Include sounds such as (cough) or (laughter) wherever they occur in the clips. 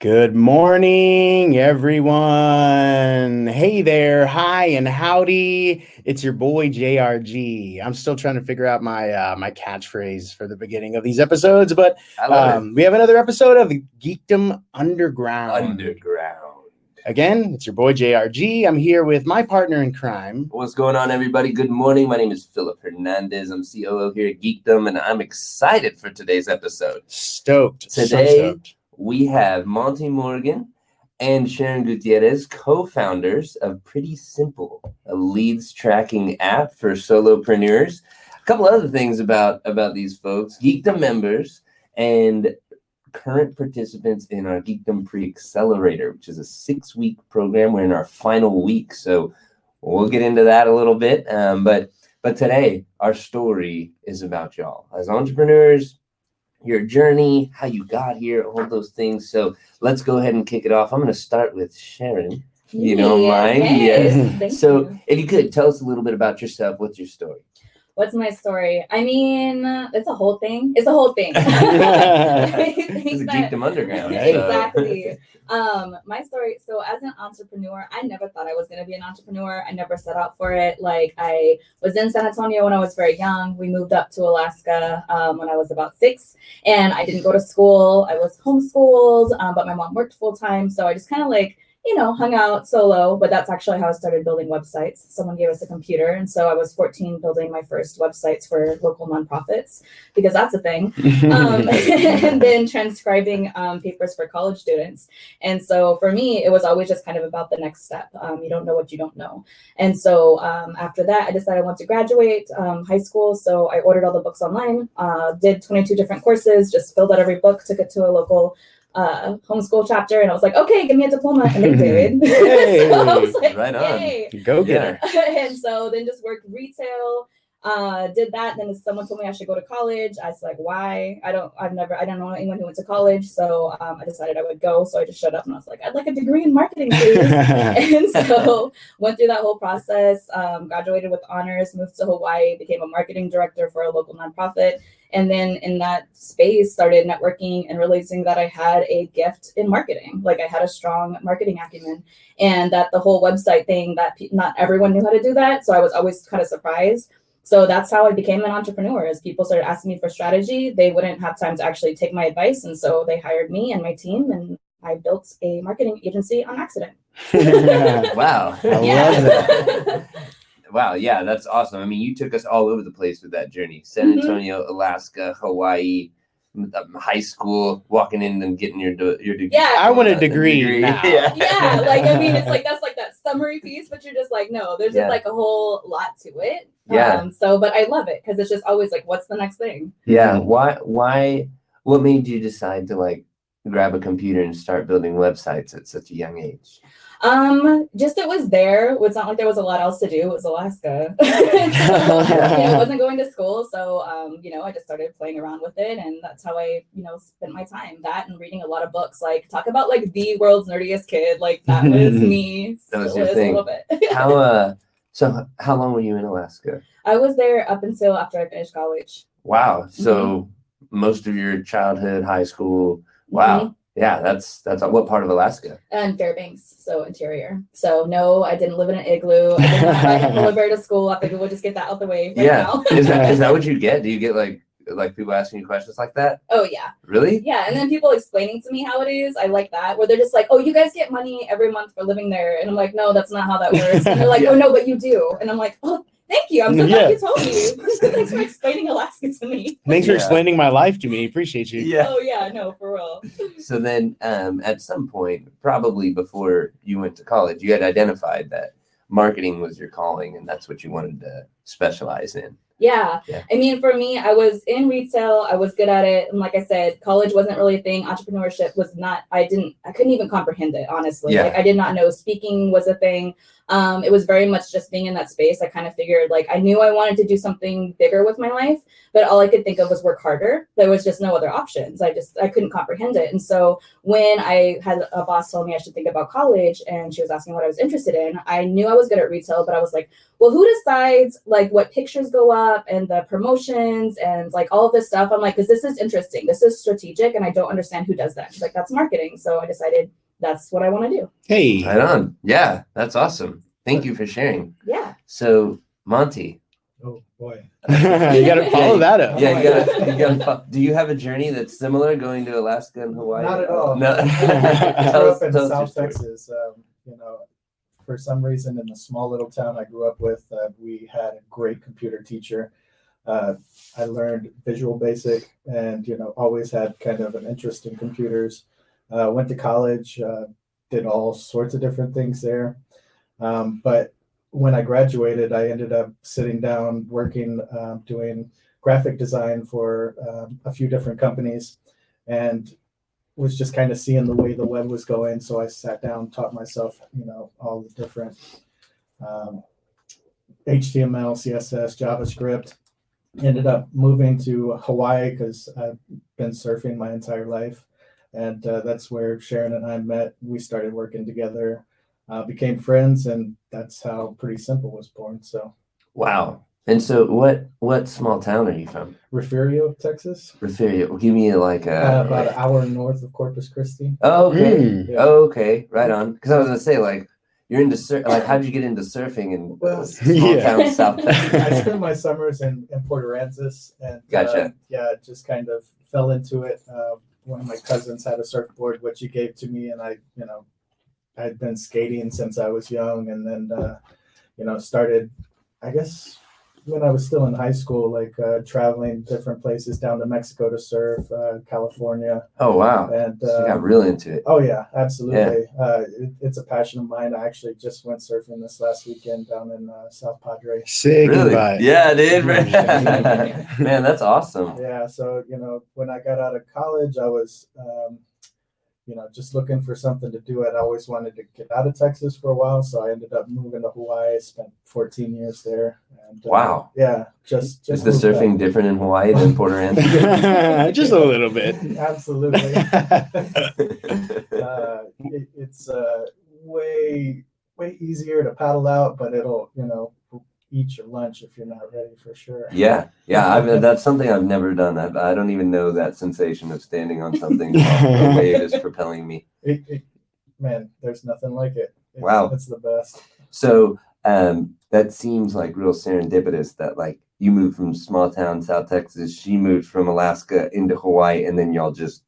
Good morning, everyone. Hey there, hi and howdy. It's your boy JRG. I'm still trying to figure out my uh, my catchphrase for the beginning of these episodes, but um, we have another episode of Geekdom Underground. Underground. Again, it's your boy JRG. I'm here with my partner in crime. What's going on, everybody? Good morning. My name is Philip Hernandez. I'm COO here at Geekdom, and I'm excited for today's episode. Stoked. so Today- stoked. We have Monty Morgan and Sharon Gutierrez, co-founders of Pretty Simple, a leads tracking app for solopreneurs. A couple other things about about these folks: Geekdom members and current participants in our Geekdom Pre-Accelerator, which is a six-week program. We're in our final week, so we'll get into that a little bit. Um, but but today, our story is about y'all as entrepreneurs, your journey, how you got here, all those things. So let's go ahead and kick it off. I'm going to start with Sharon. You don't mind? Yes. Thank So you. if you could tell us a little bit about yourself. What's your story? What's my story? I mean, it's a whole thing. It's a whole thing. (laughs) It's a Geekdom Underground. So- exactly. Um, my story. So as an entrepreneur, I never thought I was gonna be an entrepreneur. I never set out for it. Like I was in San Antonio when I was very young. We moved up to Alaska um, when I was about six, and I didn't go to school. I was homeschooled, um, but my mom worked full time, so I just kind of like you know hung out solo. But that's actually how I started building websites. Someone gave us a computer, and so I was 14 building my first websites for local nonprofits because that's a thing (laughs) um, (laughs) and then transcribing um, papers for college students. And so for me, it was always just kind of about the next step. Um, you don't know what you don't know. And so um, after that, I decided I want to graduate um, high school. So I ordered all the books online, uh, did 22 different courses, just filled out every book, took it to a local uh, homeschool chapter, and I was like, okay, give me a diploma. And they did. (laughs) (laughs) so I was like, Right on. yay. Go get her. and so then just worked retail uh did that then someone told me i should go to college i was like why i don't i've never i don't know anyone who went to college so um, i decided i would go so i just showed up and i was like i'd like a degree in marketing (laughs) please and so went through that whole process um, graduated with honors moved to hawaii became a marketing director for a local nonprofit and then in that space started networking and realizing that i had a gift in marketing. Like i had a strong marketing acumen and that the whole website thing that pe- not everyone knew how to do that. So i was always kind of surprised. So that's how i became an entrepreneur as people started asking me for strategy. They wouldn't have time to actually take my advice. And so they hired me and my team and i built a marketing agency on accident. (laughs) Wow. I love that. (laughs) Wow, yeah, that's awesome. I mean, you took us all over the place with that journey. San Mhm. Antonio, Alaska, Hawaii, um, high school, walking in and getting your de- your degree. Yeah. I want a degree now. (laughs) Yeah. yeah like i mean it's like that's like that summary piece but you're just like no there's Yeah. just like a whole lot to it Yeah. um so but i love it because it's just always like what's the next thing Yeah. Why? Why? What made you decide to like grab a computer and start building websites at such a young age? Um, just it was there. It's not like there was a lot else to do. It was Alaska. (laughs) so, you know, I wasn't going to school, so um, you know, I just started playing around with it, and that's how I, you know, spent my time. That and reading a lot of books. Like talk about like the world's nerdiest kid. Like that was (laughs) me. That was your thing. A little bit. (laughs) How? Uh. So how long were you in Alaska? I was there up until after I finished college. Wow. So Mm-hmm. most of your childhood, high school. Wow. Mhm. Yeah. That's that's what part of Alaska? And Fairbanks, so interior. So no, I didn't live in an igloo. I did not ride a polar bear to school. I think we'll just get that out the way right yeah. is that is that (laughs) what you get? Do you get like like people asking you questions like that? oh yeah. Really? Yeah, and then people explaining to me how it is. I like that, where they're just like, "Oh, you guys get money every month for living there," and I'm like, "No, that's not how that works." And they're like, (laughs) Yeah. "Oh no, but you do," and I'm like, "Oh, thank you. I'm so glad Yeah. you told (laughs) me. Thanks for explaining Alaska to me." Thanks for Yeah. explaining my life to me. Appreciate you. Yeah. Oh yeah, no, for real. (laughs) So then, um, at some point, probably before you went to college, you had identified that marketing was your calling, and that's what you wanted to specialize in. Yeah. Yeah. I mean, for me, I was in retail. I was good at it. And like I said, college wasn't really a thing. Entrepreneurship was not, I didn't, I couldn't even comprehend it, honestly. Yeah. Like, I did not know speaking was a thing. Um, it was very much just being in that space. I kind of figured, like, I knew I wanted to do something bigger with my life, but all I could think of was work harder. There was just no other options. I just, I couldn't comprehend it. And so when I had a boss tell me I should think about college and she was asking what I was interested in, I knew I was good at retail, but I was like, well, who decides like what pictures go up and the promotions and like all of this stuff? I'm like, because this is interesting. This is strategic, and I don't understand who does that. She's like, that's marketing. So I decided that's what I want to do. Hey. Right on. Yeah, that's awesome. Thank you for sharing. Yeah. So, Monty, Oh boy. (laughs) (laughs) you gotta follow that up. yeah, you gotta, you gotta. fo- Do you have a journey that's similar going to Alaska and Hawaii? Not at all. No. (laughs) I Tell grew us- up in tell us South. Texas. Um, you know, for some reason, in the small little town I grew up with, uh, we had a great computer teacher. Uh, I learned Visual Basic, and you know, always had kind of an interest in computers. Uh, went to college, uh, did all sorts of different things there. Um, but when I graduated, I ended up sitting down working, um, doing graphic design for um, a few different companies, and was just kind of seeing the way the web was going. So I sat down, taught myself, you know, all the different um, HTML, CSS, JavaScript. Ended up moving to Hawaii because I've been surfing my entire life, and uh, that's where Sharon and I met. We started working together, uh, became friends, and that's how Pretty Simple was born. So Wow. And so, what what small town are you from? Refugio, Texas, Refugio. Give me like a. uh, about an hour north of Corpus Christi. oh, okay. Mm. Yeah. Oh, okay. Right on. Because I was gonna say, like, you're into sur- like, how'd you get into surfing in Well, (laughs) small Yeah. town South? (laughs) I spent my summers in, in Port Aransas and Gotcha. uh, yeah, just kind of fell into it. Uh, one of my cousins had a surfboard, which he gave to me, and I, you know, I'd been skating since I was young, and then, uh, you know, started, I guess, when I was still in high school, like uh, traveling different places down to Mexico to surf, uh, California, Oh wow. and So you uh, got really into it. Oh yeah, absolutely. Uh, it, it's a passion of mine. I actually just went surfing this last weekend down in uh, South Padre. Sick Really? invite. Yeah, dude. (laughs) Man, that's awesome. Yeah, so you know, when I got out of college, I was, um, you know, just looking for something to do. I'd always wanted to get out of Texas for a while, so I ended up moving to Hawaii. Spent 14 years there. And, uh, Wow. Yeah, just Is the surfing back. different in Hawaii than Puerto (laughs) Rico? (laughs) Just a little bit. (laughs) Absolutely. uh, it, it's uh, way way easier to paddle out, but it'll you know eat your lunch if you're not ready for sure. yeah, yeah. (laughs) I mean, that's something I've never done. I, I don't even know that sensation of standing on something while a (laughs) wave is propelling me. It, it, man, there's nothing like it. It's, Wow. it's the best. So um, that seems like real serendipitous that like you moved from small town South Texas, she moved from Alaska into Hawaii, and then y'all just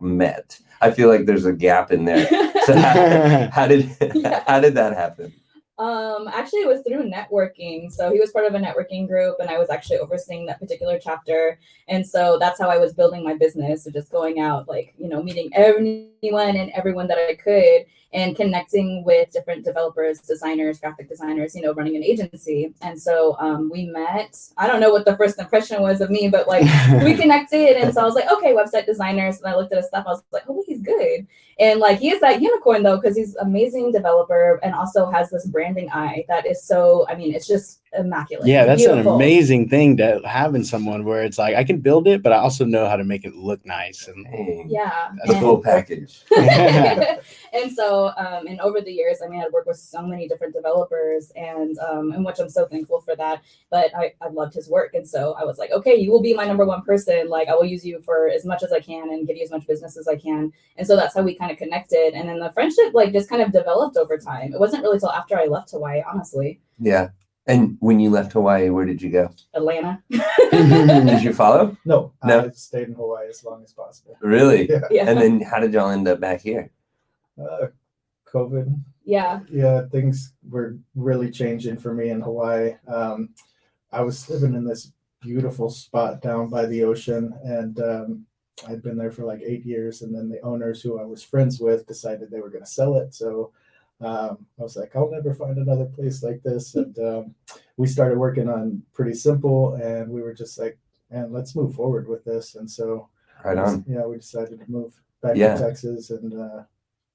met. I feel like there's a gap in there. (laughs) So how, how did Yeah. how did that happen? Um, actually, it was through networking. So he was part of a networking group, and I was actually overseeing that particular chapter. And so that's how I was building my business. So just going out, like you know, meeting everyone and everyone that I could, and connecting with different developers, designers, graphic designers. You know, running an agency. And so um, we met. I don't know what the first impression was of me, but like (laughs) we connected, and so I was like, okay, website designers. And I looked at his stuff. I was like, oh, he's good. And like he is that unicorn though, because he's amazing developer and also has this branding eye that is so. I mean, it's just immaculate. yeah, that's Beautiful. an amazing thing to have in someone where it's like I can build it, but I also know how to make it look nice. And Hey, Yeah. That's the and- full package. (laughs) (laughs) and so um, and over the years i mean i've worked with so many different developers and um, and which i'm so thankful for that but I, I loved his work and so i was like okay you will be my number one person like i will use you for as much as i can and give you as much business as i can and so that's how we kind of connected and then the friendship like just kind of developed over time it wasn't really till after i left hawaii honestly Yeah. And when you left Hawaii, where did you go? atlanta (laughs) Did you follow? No, No. I stayed in Hawaii as long as possible. Really? Yeah. yeah And then how did y'all end up back here? Uh, COVID. yeah Yeah, things were really changing for me in Hawaii. Um, I was living in this beautiful spot down by the ocean, and um, I'd been there for like eight years. And then the owners, who I was friends with, decided they were going to sell it. So um, I was like, I'll never find another place like this. And um, we started working on Pretty Simple, and we were just like, man, let's move forward with this. And so, Right on. yeah, we decided to move back Yeah. to Texas and uh,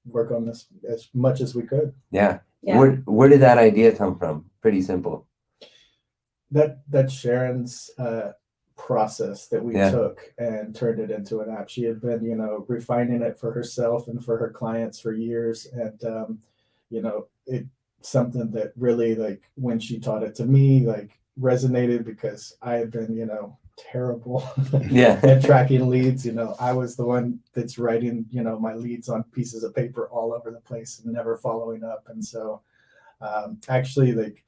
work on this as much as we could. Yeah. yeah Where where did that idea come from? Pretty simple. that that's Sharon's uh, process that we Yeah. took and turned it into an app. She had been, you know, refining it for herself and for her clients for years, and um, you know, it something that really like when she taught it to me like resonated because I had been you know terrible (laughs) Yeah. at tracking leads. You know, I was the one that's writing, you know, my leads on pieces of paper all over the place and never following up. And so, um, actually, like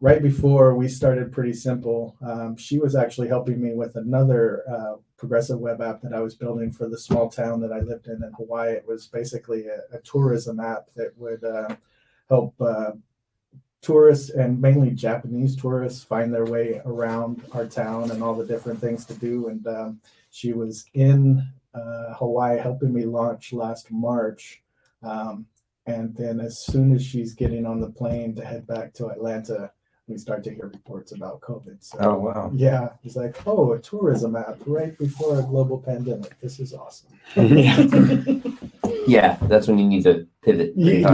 right before we started Pretty Simple, um, she was actually helping me with another uh, progressive web app that I was building for the small town that I lived in in Hawaii. It was basically a, a tourism app that would uh, help. Uh, tourists and mainly Japanese tourists find their way around our town and all the different things to do. And um, she was in uh, Hawaii helping me launch last March. Um, and then as soon as she's getting on the plane to head back to Atlanta, we start to hear reports about COVID. So Oh wow. yeah, it's like, oh, a tourism app right before a global pandemic. This is awesome. Yeah. (laughs) Yeah, that's when you need to pivot (laughs) pretty Yeah.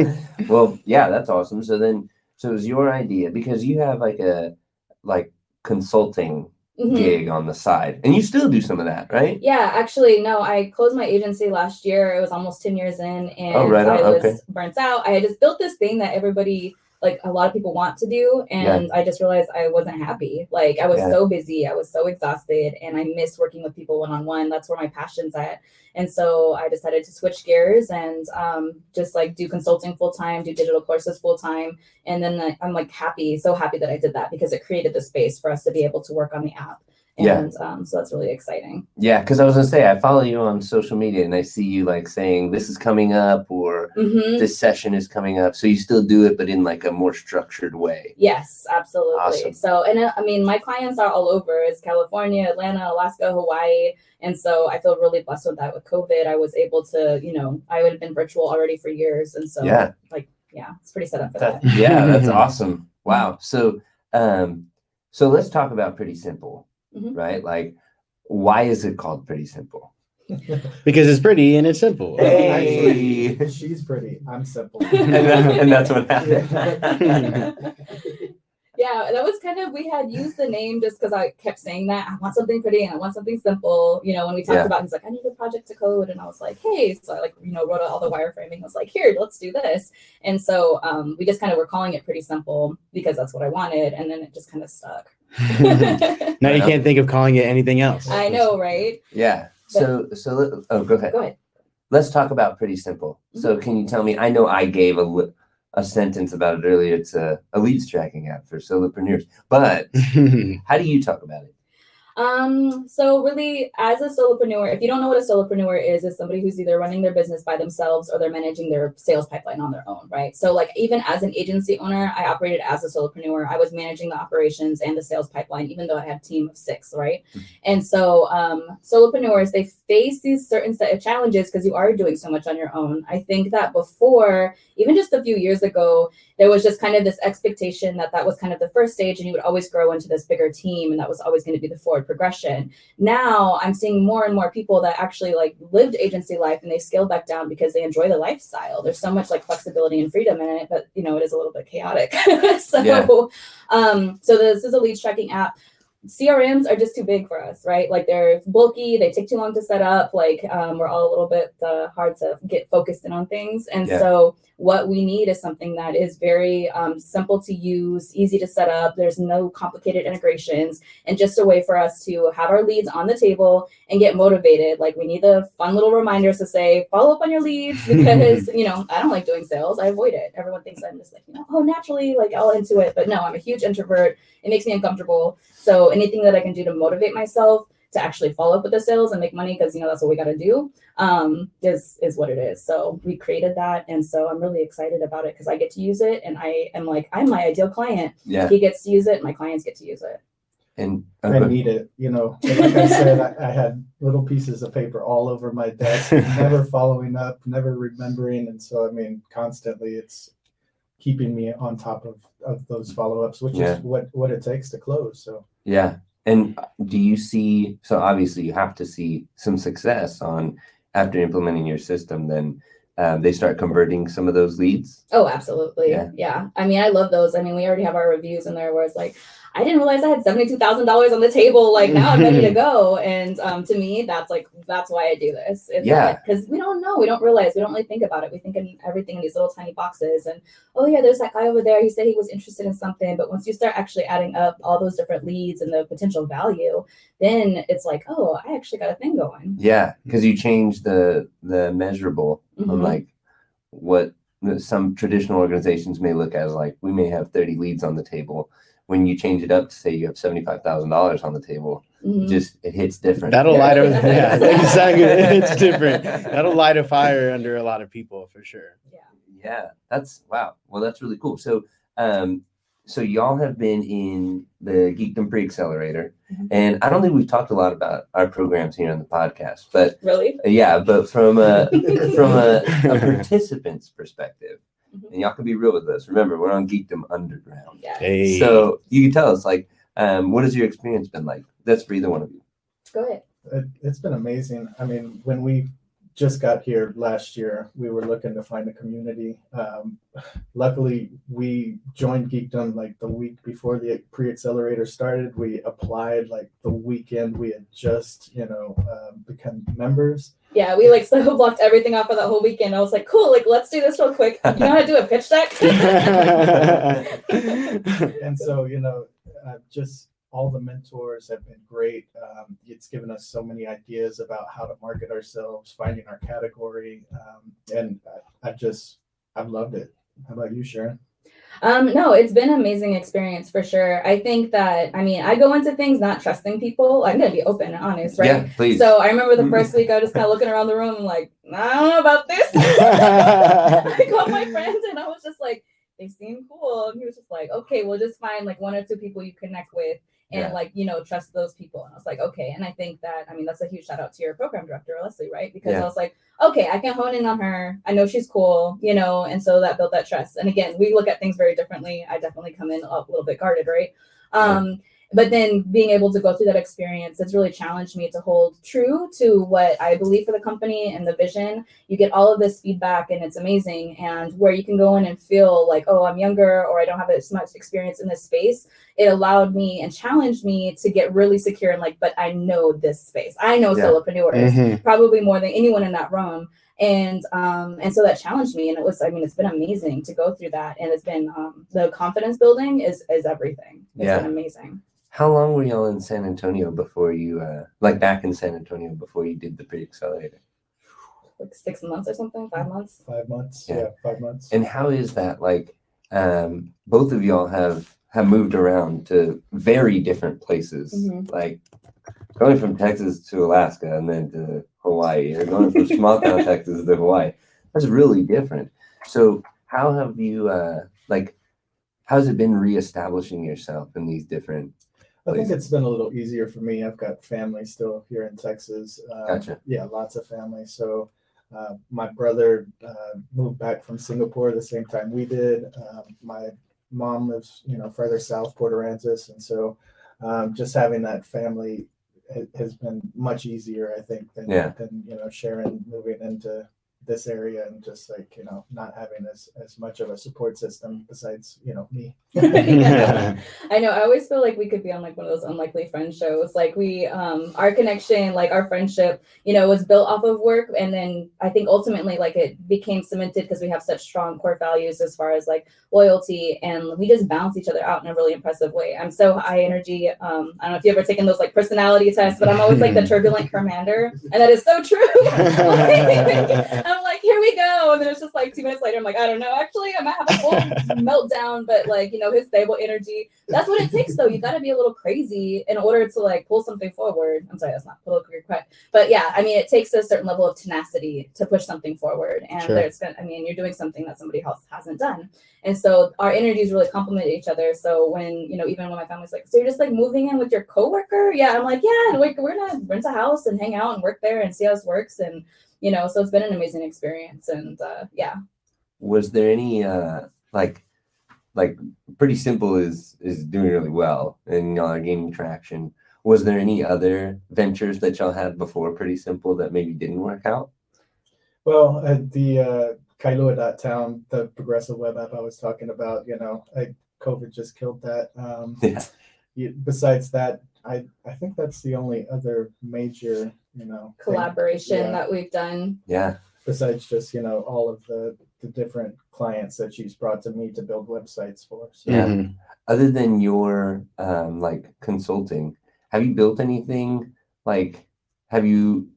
hard. (laughs) well, yeah, that's awesome. So then, so it was your idea because you have like a like consulting Mhm. gig on the side, and you still do some of that, right? Yeah, actually, no. I closed my agency last year. It was almost ten years in, and Oh, right on, I was okay. burnt out. I had just built this thing that everybody, like a lot of people, want to do, and I just realized I wasn't happy. Like I was Yeah. so busy, I was so exhausted, and I missed working with people one on one. That's where my passion's at. And so I decided to switch gears and um, just like do consulting full time, do digital courses full time, and then I'm like happy, so happy that I did that because it created the space for us to be able to work on the app. Yeah. Um, so that's really exciting. Yeah, because I was gonna say I follow you on social media, and I see you like saying this is coming up or hmm this session is coming up. So you still do it, but in like a more structured way. Yes, absolutely. Awesome. So, and uh, I mean, my clients are all over. It's California, Atlanta, Alaska, Hawaii, and so I feel really blessed with that. With COVID, I was able to, you know, I would have been virtual already for years, and so Yeah. like, yeah, it's pretty set up for That- that. yeah, that's (laughs) awesome. Wow. So, um, so let's talk about pretty simple, Mhm. right? Like, why is it called pretty simple? (laughs) because it's pretty and it's simple. Hey. Actually, she's pretty. I'm simple. (laughs) and, that, and that's what happened. (laughs) yeah, that was kind of we had used the name just because I kept saying that I want something pretty and I want something simple. You know, when we talked Yeah. about, he's like, I need a project to code, and I was like, hey, so I like you know wrote out all the wireframing. I was like, here, let's do this. And so um, we just kind of were calling it pretty simple because that's what I wanted, and then it just kind of stuck. (laughs) (laughs) now you can't think of calling it anything else. I know, right? yeah. So, so let, oh, go ahead. Go ahead. Let's talk about pretty simple. So, can you tell me? I know I gave a li- a sentence about it earlier. It's a, a leads tracking app for solopreneurs, but (laughs) how do you talk about it? Um, so really, as a solopreneur, if you don't know what a solopreneur is, is somebody who's either running their business by themselves or they're managing their sales pipeline on their own, right? So like even as an agency owner, I operated as a solopreneur. I was managing the operations and the sales pipeline, even though I had a team of six, right? And so um solopreneurs, they face these certain set of challenges because you are doing so much on your own. I think that before, even just a few years ago, there was just kind of this expectation that that was kind of the first stage and you would always grow into this bigger team and that was always going to be the forward progression now i'm seeing more and more people that actually like lived agency life and they scaled back down because they enjoy the lifestyle there's so much like flexibility and freedom in it but you know it is a little bit chaotic (laughs) so Yeah. um so this is a leads tracking app CRMs are just too big for us, right? Like they're bulky, they take too long to set up. Like um, we're all a little bit uh, hard to get focused in on things, and Yeah. so what we need is something that is very um, simple to use, easy to set up. There's no complicated integrations, and just a way for us to have our leads on the table and get motivated. Like we need the fun little reminders to say, follow up on your leads (laughs) because you know I don't like doing sales. I avoid it. Everyone thinks I'm just like you know oh naturally like all into it, but no, I'm a huge introvert. It makes me uncomfortable. So anything that I can do to motivate myself to actually follow up with the sales and make money because you know that's what we got to do um, is is what it is. So we created that, and so I'm really excited about it because I get to use it, and I am like I'm my ideal client. Yeah. He gets to use it, my clients get to use it. And I need it, you know. Like I said, I, I had little pieces of paper all over my desk, (laughs) never following up, never remembering, and so I mean, constantly it's keeping me on top of of those follow ups, which Yeah. is what what it takes to close. So Yeah. And do you see, so obviously you have to see some success on after implementing your system, then um, they start converting some of those leads. Oh, absolutely. Yeah. Yeah. I mean, I love those. I mean, we already have our reviews in there where it's like, I didn't realize I had seventy-two thousand dollars on the table. Like now I'm ready to (laughs) go. And um, to me, that's like that's why I do this. It's Yeah. because we don't know, we don't realize, we don't really think about it. We think in everything in these little tiny boxes. And oh yeah, there's that guy over there. He said he was interested in something, but once you start actually adding up all those different leads and the potential value, then it's like, oh, I actually got a thing going. Yeah, because you change the the measurable Mhm. like what some traditional organizations may look as like we may have 30 leads on the table. When you change it up to say you have $75,000 on the table, Mhm. just it hits different. That'll light a (laughs) yeah, Yeah. exactly. It's different. (laughs) That'll light a fire under a lot of people for sure. Yeah, Yeah. that's wow. Well, that's really cool. So, um, so y'all have been in the Geekdom Pre Accelerator, Mhm. and I don't think we've talked a lot about our programs here on the podcast, but Really? yeah, but from a (laughs) from a, a participant's perspective, Mhm. and y'all can be real with us. Remember, we're on Geekdom Underground, Yeah. Hey. so you can tell us like, um, what has your experience been like? That's for either one of you. Go ahead. It, it's been amazing. I mean, when we just got here last year, we were looking to find a community. Um, luckily, we joined Geekdom like the week before the pre-accelerator started. We applied like the weekend we had just, you know, um, become members. Yeah, we like (laughs) so blocked everything off for that whole weekend. I was like, cool, like let's do this real quick. You know how to do a pitch deck? (laughs) (laughs) and so you know uh, just all the mentors have been great um, it's given us so many ideas about how to market ourselves finding our category um, and I, I just i've loved it how about you sharon Um, no, it's been an amazing experience for sure. I think that I mean I go into things not trusting people. I'm gonna be open and honest, right? Yeah, please. So I remember the first (laughs) week I was just kind of looking around the room and like, I don't know about this. (laughs) (laughs) I called my friends and I was just like, they seem cool. And he was just like, okay, we'll just find like one or two people you connect with and Yeah. like, you know, trust those people. And I was like, okay. And I think that, I mean, that's a huge shout out to your program director, Leslie, right? Because Yeah. I was like, okay, I can hone in on her. I know she's cool, you know, and so that built that trust. And again, we look at things very differently. I definitely come in a little bit guarded, right? Um, but then being able to go through that experience it's really challenged me to hold true to what i believe for the company and the vision you get all of this feedback and it's amazing and where you can go in and feel like oh i'm younger or i don't have as much experience in this space it allowed me and challenged me to get really secure and like but i know this space i know Yeah. solopreneurs Mhm. probably more than anyone in that room and um and so that challenged me and it was i mean it's been amazing to go through that and it's been um the confidence building is is everything It's Yeah. been amazing How long were y'all in San Antonio before you, uh, like back in San Antonio before you did the pre accelerator? like six months or something, five months. five months Yeah. yeah, five months And how is that like? Um, both of y'all have have moved around to very different places, Mhm. like going from Texas to Alaska and then to Hawaii, or going from small town (laughs) Texas to Hawaii. That's really different. So how have you uh, like? How's it been reestablishing yourself in these different? I think Please. it's been a little easier for me. I've got family still here in Texas. Um, Gotcha. Yeah, lots of family. So uh, my brother uh, moved back from Singapore the same time we did. Um, my mom lives, you know, further south, Port Aransas, and so um, just having that family ha- has been much easier, I think, than Yeah. than you know Sharon moving into this area and just like you know not having as as much of a support system besides you know me. (laughs) (laughs) Yeah. I know. I always feel like we could be on like one of those unlikely friend shows. Like we, um, our connection, like our friendship, you know, was built off of work, and then I think ultimately, like it became cemented because we have such strong core values as far as like loyalty, and we just balance each other out in a really impressive way. I'm so high energy. Um, I don't know if you ever taken those like personality tests, but I'm always like the turbulent (laughs) commander, and that is so true. Like, here we go. And then it's just like two minutes later, I'm like, I don't know. Actually, I might have a full (laughs) meltdown, but like, you know, his stable energy. That's what it takes, though. You got to be a little crazy in order to like pull something forward. I'm sorry, that's not politically correct. But yeah, I mean, it takes a certain level of tenacity to push something forward. And Sure. there's, I mean, you're doing something that somebody else hasn't done. And so our energies really complement each other. So when, you know, even when my family's like, so you're just like moving in with your coworker? Yeah. I'm like, yeah, like we're gonna rent a house and hang out and work there and see how this works. And, you know, so it's been an amazing experience. And uh, yeah. was there any uh like like pretty simple is is doing really well and y'all are gaining traction was there any other ventures that y'all had before pretty simple that maybe didn't work out Well, at the uh, Kailua.town, the progressive web app I was talking about, you know, I, COVID just killed that. Um, (laughs) yeah you, besides that, I I think that's the only other major you know thing Collaboration Yeah. that we've done. Yeah. besides just you know all of the the different clients that she's brought to me to build websites for. So. Yeah. Mhm. Other than your um, like consulting, have you built anything? Like, have you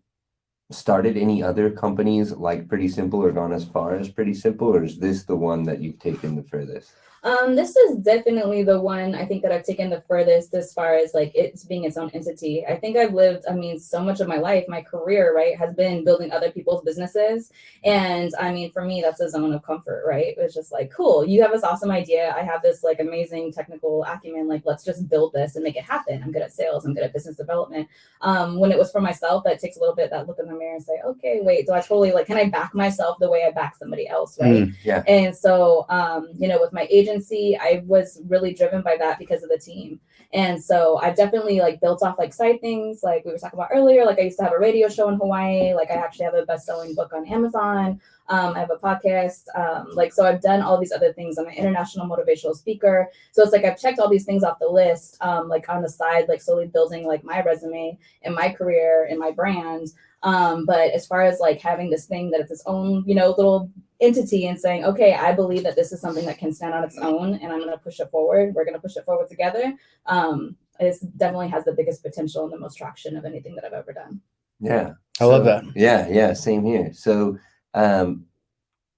started any other companies like Pretty Simple or gone as far as Pretty Simple, or is this the one that you've taken the furthest? Um, this is definitely the one I think that I've taken the furthest as far as like it's being its own entity. I think I've lived, I mean, so much of my life, my career, right, has been building other people's businesses. And I mean, for me, that's a zone of comfort, right? It's just like, cool, you have this awesome idea. I have this like amazing technical acumen. Like, let's just build this and make it happen. I'm good at sales, I'm good at business development. Um, when it was for myself, that takes a little bit that look in the mirror and say, okay, wait, do I totally like, can I back myself the way I back somebody else, right? Yeah. And so, um, you know, with my agency, I was really driven by that because of the team. And so I've definitely like built off like side things, like we were talking about earlier. Like I used to have a radio show in Hawaii. Like I actually have a best-selling book on Amazon. Um, I have a podcast. Um, like so, I've done all these other things. I'm an international motivational speaker. So it's like I've checked all these things off the list. Um, like on the side, like slowly building like my resume and my career and my brand. Um, but as far as like having this thing that it's its own, you know, little entity and saying, okay, I believe that this is something that can stand on its own and I'm going to push it forward. We're going to push it forward together. Um, it definitely has the biggest potential and the most traction of anything that I've ever done. Yeah. I love that. Yeah, yeah, same here. So, um,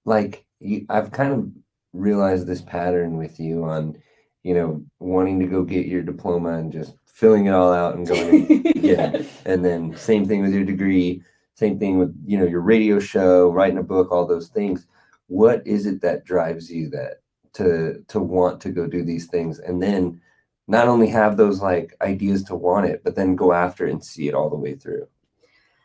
like you, I've kind of realized this pattern with you on, you know, wanting to go get your diploma and just filling it all out and going, (laughs) Yeah. and then same thing with your degree, same thing with you know your radio show, writing a book, all those things. What is it that drives you that to to want to go do these things, and then not only have those like ideas to want it, but then go after it and see it all the way through.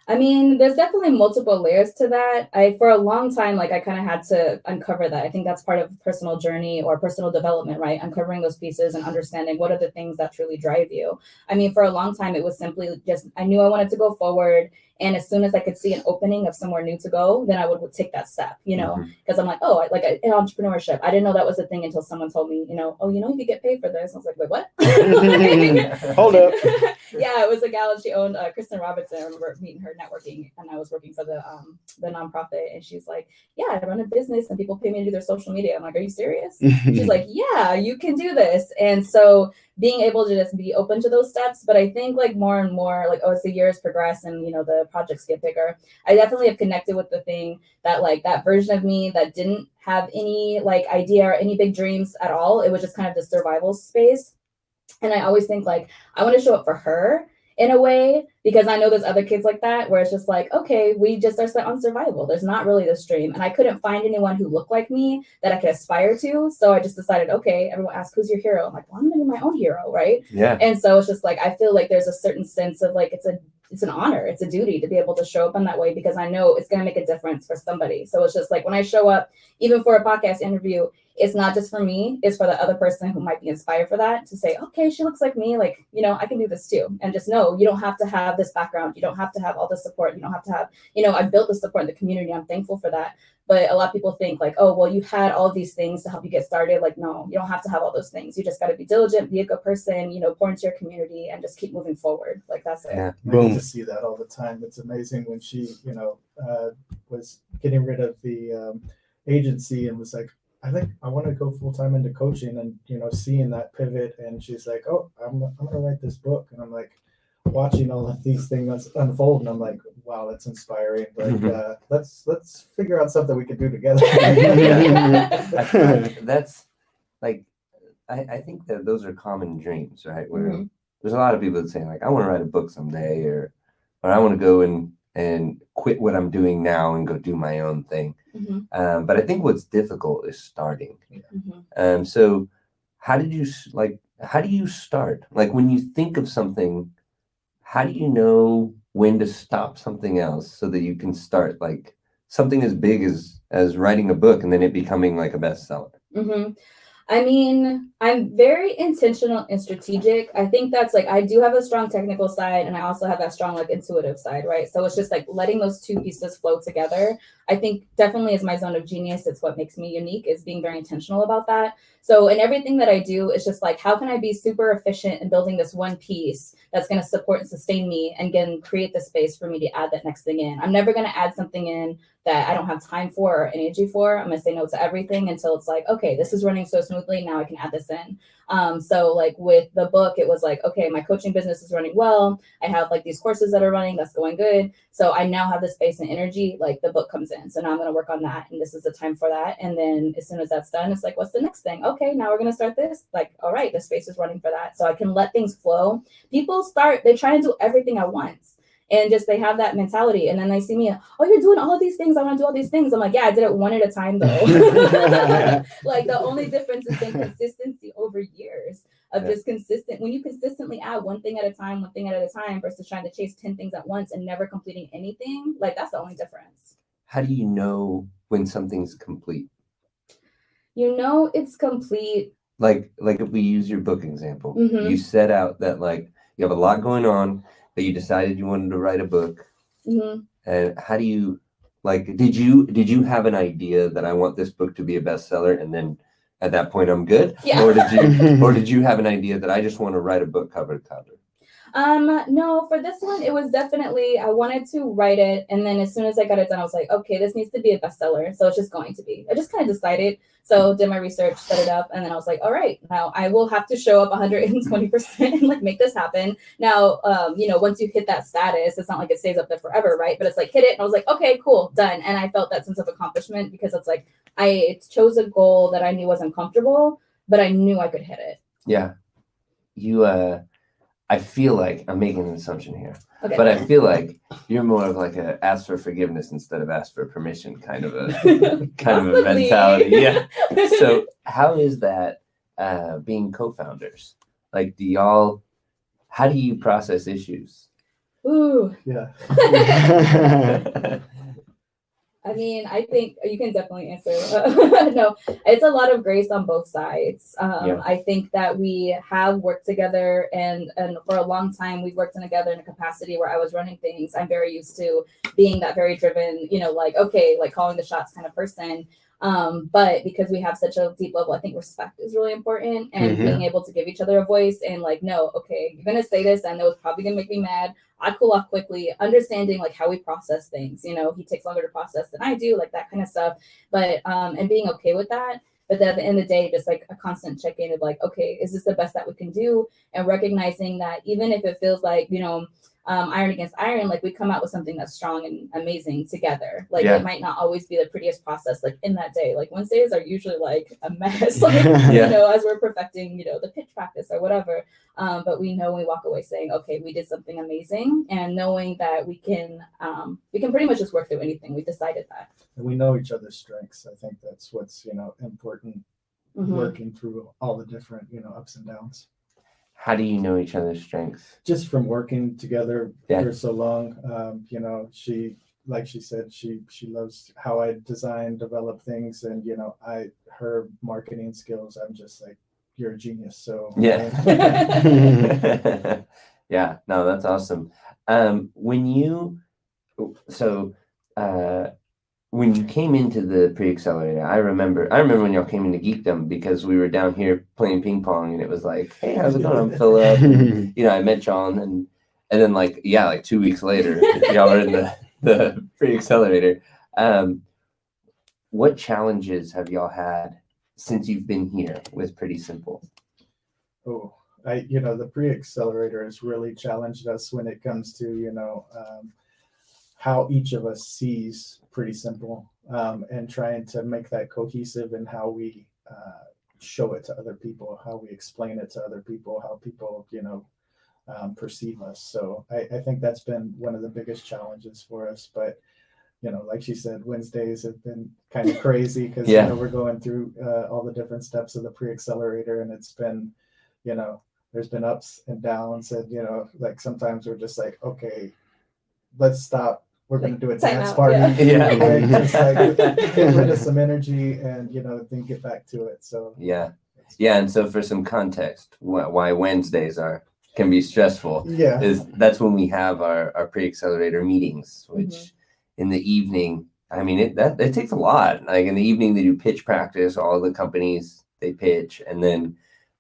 I mean, there's definitely multiple layers to that. I for a long time, like I kind of had to uncover that. I think that's part of personal journey or personal development, right? Uncovering those pieces and understanding what are the things that truly drive you. I mean, for a long time, it was simply just I knew I wanted to go forward, and as soon as I could see an opening of somewhere new to go, then I would, would take that step, you know, because I'm like, oh, I- like in entrepreneurship, I didn't know that was a thing until someone told me, you know, oh, you know, you could get paid for this. I was like, wait, what? (laughs) Hold up. (laughs) yeah, it was a gal. She owned uh, Kristen Robinson. I remember meeting her networking, and I was working for the um the nonprofit, and she's like, "Yeah, I run a business, and people pay me to do their social media." I'm like, "Are you serious?" (laughs) She's like, "Yeah, you can do this." And so being able to just be open to those steps, but I think like more and more, like oh, as the years progress and you know the projects get bigger, I definitely have connected with the thing that like that version of me that didn't have any like idea or any big dreams at all. It was just kind of the survival space. And I always think like I want to show up for her in a way because I know there's other kids like that where it's just like, okay, we just are set on survival. There's not really this dream. And I couldn't find anyone who looked like me that I could aspire to. So I just decided, okay, everyone asks who's your hero. I'm like, well, I'm gonna be my own hero, right? Yeah. And so it's just like I feel like there's a certain sense of like it's a it's an honor, it's a duty to be able to show up in that way because I know it's gonna make a difference for somebody. So it's just like when I show up, even for a podcast interview, it's not just for me, it's for the other person who might be inspired for that to say, okay, she looks like me, like, you know, I can do this too. And just know you don't have to have this background, you don't have to have all the support, you don't have to have, you know, I built the support in the community. I'm thankful for that. But a lot of people think like, oh, well, you had all these things to help you get started. Like, no, you don't have to have all those things. You just got to be diligent, be a good person, you know, pour into your community and just keep moving forward. Like that's it. Yeah. I Boom. get to see that all the time. It's amazing when she, you know, uh, was getting rid of the um, agency and was like, I think I want to go full time into coaching, and you know, seeing that pivot, and she's like, oh, I'm I'm gonna write this book, and I'm like, watching all of these things unfold, and I'm like, wow, that's inspiring. But Mhm. uh, let's let's figure out something we can do together. (laughs) That's like I, I think that those are common dreams, right? Where Mhm. there's a lot of people that say like I want to write a book someday or or I want to go and and quit what I'm doing now and go do my own thing. Mhm, Um, but I think what's difficult is starting. mhm. Um, so how did you like how do you start? Like when you think of something, how do you know when to stop something else so that you can start like something as big as as writing a book and then it becoming like a bestseller? hmm I mean, I'm very intentional and strategic. I think that's like I do have a strong technical side, and I also have that strong like intuitive side, right? So it's just like letting those two pieces flow together. I think definitely is my zone of genius. It's what makes me unique is being very intentional about that. So in everything that I do, it's just like how can I be super efficient in building this one piece that's going to support and sustain me and again create the space for me to add that next thing in. I'm never going to add something in that I don't have time for or energy for. I'm gonna say no to everything until it's like, okay, this is running so smoothly. Now I can add this in. Um, so like with the book, it was like, okay, my coaching business is running well. I have like these courses that are running, that's going good. So I now have the space and energy, like the book comes in. So now I'm gonna work on that. And this is the time for that. And then as soon as that's done, it's like, what's the next thing? Okay, now we're gonna start this. Like, all right, the space is running for that. So I can let things flow. People start, they try and do everything at once and just they have that mentality and then they see me oh you're doing all these things i want to do all these things i'm like yeah i did it one at a time though (laughs) (laughs) like the only difference is been consistency over years of Yeah. just consistent when you consistently add one thing at a time one thing at a time versus trying to chase 10 things at once and never completing anything like that's the only difference How do you know when something's complete? you know it's complete Like like if we use your book example, Mhm. you set out that like you have a lot going on, but you decided you wanted to write a book. Mhm. And how do you like did you did you have an idea that I want this book to be a bestseller and then at that point I'm good? Yeah. Or did you (laughs) or did you have an idea that I just want to write a book cover to cover? Um, no, for this one, it was definitely I wanted to write it, and then as soon as I got it done, I was like, okay, this needs to be a bestseller. So it's just going to be. I just kind of decided. So did my research, set it up, and then I was like, all right, now I will have to show up 120 percent (laughs) and like make this happen. Now, um, you know, once you hit that status, it's not like it stays up there forever, right? But it's like hit it, and I was like, okay, cool, done. And I felt that sense of accomplishment because it's like I chose a goal that I knew wasn't comfortable, but I knew I could hit it. Yeah. You uh I feel like I'm making an assumption here. Okay. But I feel like you're more of like a ask for forgiveness instead of ask for permission kind of a (laughs) kind of a mentality. Yeah. (laughs) So how is that uh being co-founders? Like do y'all how do you process issues? Ooh. Yeah. (laughs) I mean, I think you can definitely answer. (laughs) no, it's a lot of grace on both sides. Um, Yeah. I think that we have worked together, and and for a long time we've worked together in a capacity where I was running things. I'm very used to being that very driven, you know, like okay, like calling the shots kind of person. Um, but because we have such a deep level, I think respect is really important, and Mhm. being able to give each other a voice and like, no, okay, you're gonna say this, I know it's probably gonna make me mad. I cool off quickly, understanding like how we process things. You know, he takes longer to process than I do, like that kind of stuff. But um, and being okay with that. But then at the end of the day, just like a constant check in of like, okay, is this the best that we can do? And recognizing that even if it feels like, you know, um, iron against iron, like we come out with something that's strong and amazing together. Like Yeah. it might not always be the prettiest process, like in that day. Like Wednesdays are usually like a mess, (laughs) like (laughs) Yeah. you know, as we're perfecting, you know, the pitch practice or whatever. Um, but we know when we walk away saying, okay, we did something amazing, and knowing that we can, um, we can pretty much just work through anything. We decided that. And we know each other's strengths. I think that's what's, you know, important Mhm. working through all the different, you know, ups and downs. How do you know each other's strengths? Just from working together Yeah. for so long, um, you know, she, like she said, she she loves how I design, develop things, and you know, I her marketing skills. I'm just like, you're a genius. So Yeah. (laughs) (laughs) yeah, no, that's awesome. Um, when you, so, uh, when you came into the pre-accelerator, I remember, I remember when y'all came into Geekdom because we were down here playing ping pong and it was like, hey, how's it going? I'm Philip. And, (laughs) you know, I met John and, and then like, yeah, like two weeks later, (laughs) y'all were in the, the pre-accelerator. Um, what challenges have y'all had since you've been here with Pretty Simple? Oh, I, you know, the pre-accelerator has really challenged us when it comes to, you know, um, how each of us sees pretty simple um, and trying to make that cohesive in how we uh, show it to other people, how we explain it to other people, how people, you know, um, perceive us. So I, I think that's been one of the biggest challenges for us. But you know, like she said, Wednesdays have been kind of crazy (laughs) because Yeah. you know we're going through uh, all the different steps of the pre-accelerator, and it's been, you know, there's been ups and downs, and you know, like sometimes we're just like, okay, let's stop. We're going to do a Time dance out, party. yeah. (laughs) Yeah. (laughs) Right? Just like (laughs) get rid of some energy, and you know, then get back to it. So Yeah. Yeah, and so for some context, why Wednesdays are can be stressful yeah, is that's when we have our our pre-accelerator meetings, which Mhm. in the evening I mean, it that it takes a lot. Like in the evening, they do pitch practice. All the companies they pitch, and then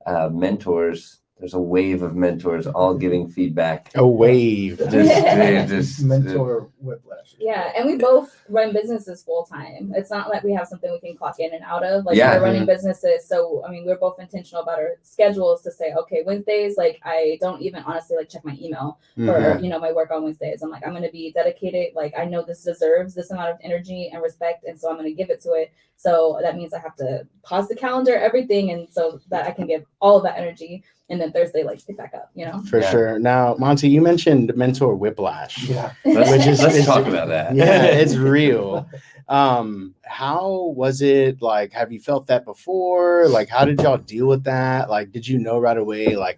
uh, mentors. There's a wave of mentors all giving feedback. A wave. Just, they just mentor whiplash. Yeah, and we both run businesses full time. It's not like we have something we can clock in and out of. Like Yeah. we're running businesses, so I mean we're both intentional about our schedules to say, okay, Wednesdays, like I don't even honestly like check my email for Mhm. you know my work on Wednesdays. I'm like I'm gonna be dedicated. Like I know this deserves this amount of energy and respect, and so I'm gonna give it to it. So that means I have to pause the calendar, everything, and so that I can give all of that energy. And then Thursday, like pick back up. You know. For Yeah. sure. Now, Monty, you mentioned mentor whiplash. Yeah. Which is- (laughs) let's it's- talk about that. Yeah, (laughs) it's real. Um, how was it like? Have you felt that before? Like, how did y'all deal with that? Like, did you know right away, like,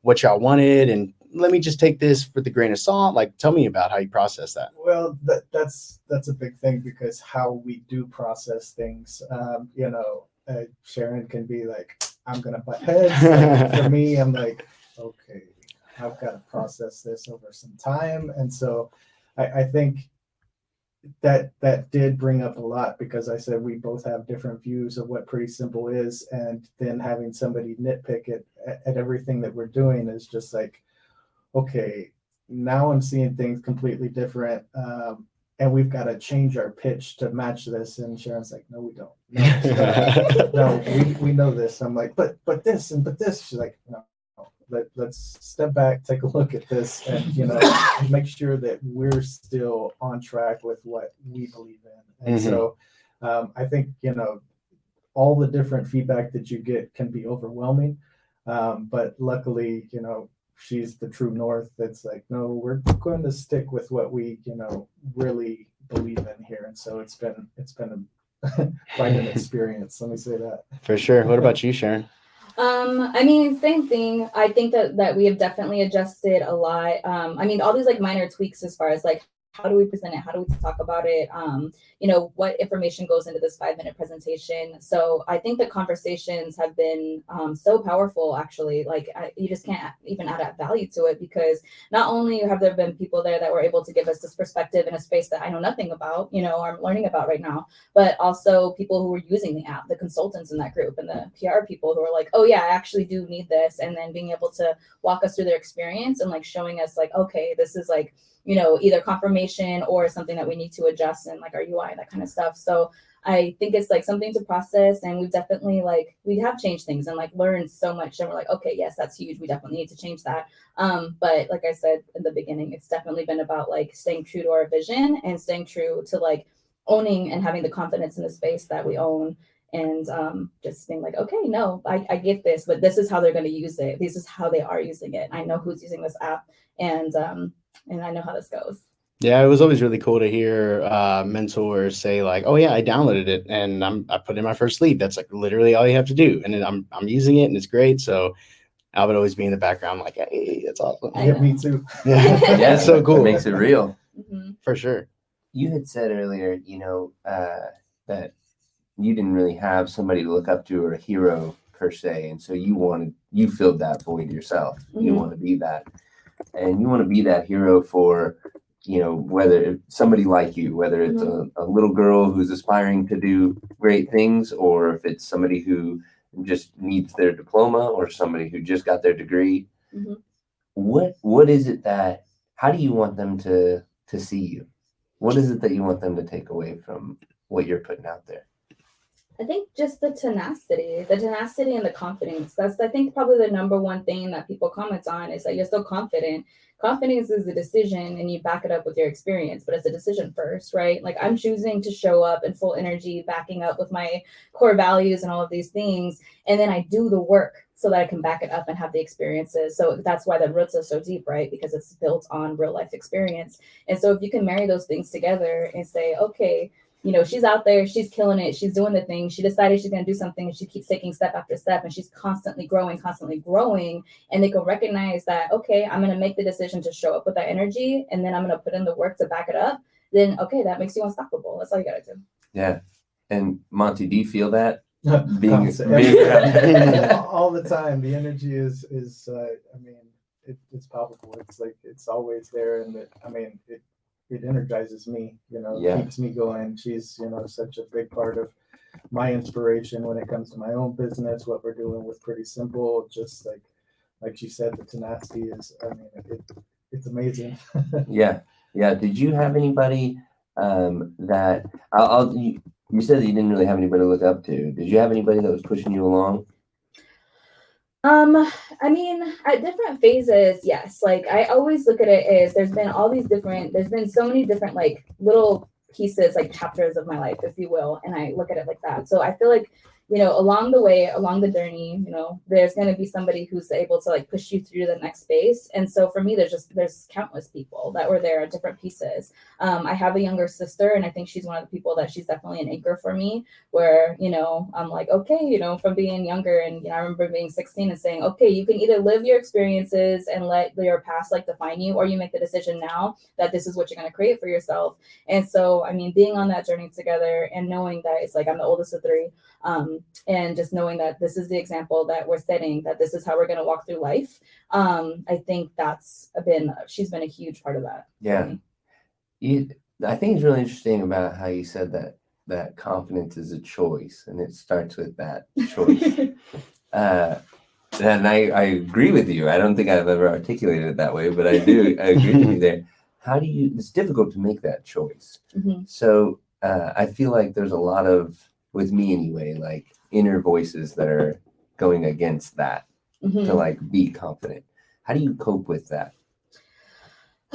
what y'all wanted? And let me just take this with a grain of salt. Like, tell me about how you process that. Well, that, that's that's a big thing because how we do process things, um, you know, uh, Sharon can be like, "I'm gonna butt heads." Like, for (laughs) me, I'm like, "Okay, I've got to process this over some time," and so I, I think that that did bring up a lot because I said we both have different views of what pretty simple is, and then having somebody nitpick it at, at everything that we're doing is just like, okay, now I'm seeing things completely different. Um, and we've got to change our pitch to match this. And Sharon's like, no, we don't. No, (laughs) no, we, we know this. I'm like, but but this and but this. She's like, no, no. Let, let's step back, take a look at this, and you know, (laughs) make sure that we're still on track with what we believe in. And Mhm. so um, I think, you know, all the different feedback that you get can be overwhelming. Um, but luckily, you know, she's the true north that's like, no, we're going to stick with what we, you know, really believe in here. And so it's been it's been a (laughs) quite an (laughs) experience. Let me say that. For sure. What about you, Sharon? Um, I mean, same thing. I think that that we have definitely adjusted a lot. Um, I mean, all these like minor tweaks as far as like how do we present it? How do we talk about it? Um, you know, what information goes into this five minute presentation? So I think the conversations have been um, so powerful. Actually, like I, you just can't even add up value to it because not only have there been people there that were able to give us this perspective in a space that I know nothing about, you know, or I'm learning about right now, but also people who were using the app, the consultants in that group, and the PR people who are like, oh yeah, I actually do need this, and then being able to walk us through their experience and like showing us like, okay, this is like you know either confirmation or something that we need to adjust in like our UI, that kind of stuff. So I think it's like something to process, and we've definitely like we have changed things and like learned so much, and we're like, okay, yes, that's huge. We definitely need to change that. Um, but like I said in the beginning, it's definitely been about like staying true to our vision and staying true to like owning and having the confidence in the space that we own and um, just being like, okay, no, I, I get this, but this is how they're going to use it. This is how they are using it. I know who's using this app, and um, and I know how this goes. Yeah, it was always really cool to hear uh, mentors say like, "Oh yeah, I downloaded it and I'm I put in my first lead." That's like literally all you have to do, and then I'm I'm using it and it's great. So I would always be in the background like, "Hey, that's awesome." I Yeah, know. me too. Yeah, (laughs) Yeah, that's so cool. Makes it real. hmm for sure. You had said earlier, you know, uh, that you didn't really have somebody to look up to or a hero per se, and so you wanted you filled that void yourself. You Mhm. want to be that, and you want to be that hero for, you know, whether somebody like you, whether it's a, a little girl who's aspiring to do great things, or if it's somebody who just needs their diploma, or somebody who just got their degree. Mhm. What what is it that? How do you want them to to see you? What is it that you want them to take away from what you're putting out there? I think just the tenacity, the tenacity and the confidence. That's I think probably the number one thing that people comment on is that you're so confident. Confidence is a decision and you back it up with your experience, but it's a decision first, right? Like I'm choosing to show up in full energy, backing up with my core values and all of these things. And then I do the work so that I can back it up and have the experiences. So that's why the roots are so deep, right? Because it's built on real life experience. And so if you can marry those things together and say, okay, you know, she's out there, she's killing it, she's doing the thing. She decided she's going to do something and she keeps taking step after step and she's constantly growing, constantly growing. And they can recognize that, okay, I'm going to make the decision to show up with that energy and then I'm going to put in the work to back it up. Then, okay, that makes you unstoppable. That's all you got to do. Yeah. And Monty, do you feel that? (laughs) Being- being- (laughs) all all the time. The energy is is. Uh, I mean, it, it's palpable. It's like it's always there, and it, I mean, it it energizes me. You know, Yeah. keeps me going. She's you know such a big part of my inspiration when it comes to my own business. What we're doing with Pretty Simple, just like like she said, the tenacity is. I mean, it, it's amazing. (laughs) Yeah, yeah. Did you have anybody um, that I'll, I'll you, you said that you didn't really have anybody to look up to. Did you have anybody that was pushing you along? Um, I mean, at different phases, yes. Like I always look at it as there's been all these different, there's been so many different like little pieces, like chapters of my life, if you will, and I look at it like that. So I feel like, you know, along the way, along the journey, you know, there's gonna be somebody who's able to like push you through the next space. And so for me, there's just there's countless people that were there at different pieces. Um, I have a younger sister, and I think she's one of the people that she's definitely an anchor for me where you know i'm like okay you know from being younger and you know i remember being 16 and saying okay you can either live your experiences and let your past like define you or you make the decision now that this is what you're going to create for yourself and so i mean being on that journey together and knowing that it's like i'm the oldest of three um, and just knowing that this is the example that we're setting that this is how we're going to walk through life um, i think that's been she's been a huge part of that Yeah. You, I think it's really interesting about how you said that that confidence is a choice, and it starts with that choice. (laughs) uh, and I, I agree with you. I don't think I've ever articulated it that way, but I do. I agree with you there. (laughs) How do you? It's difficult to make that choice. Mhm. So uh, I feel like there's a lot of, with me anyway, like inner voices that are going against that Mhm. to like be confident. How do you cope with that?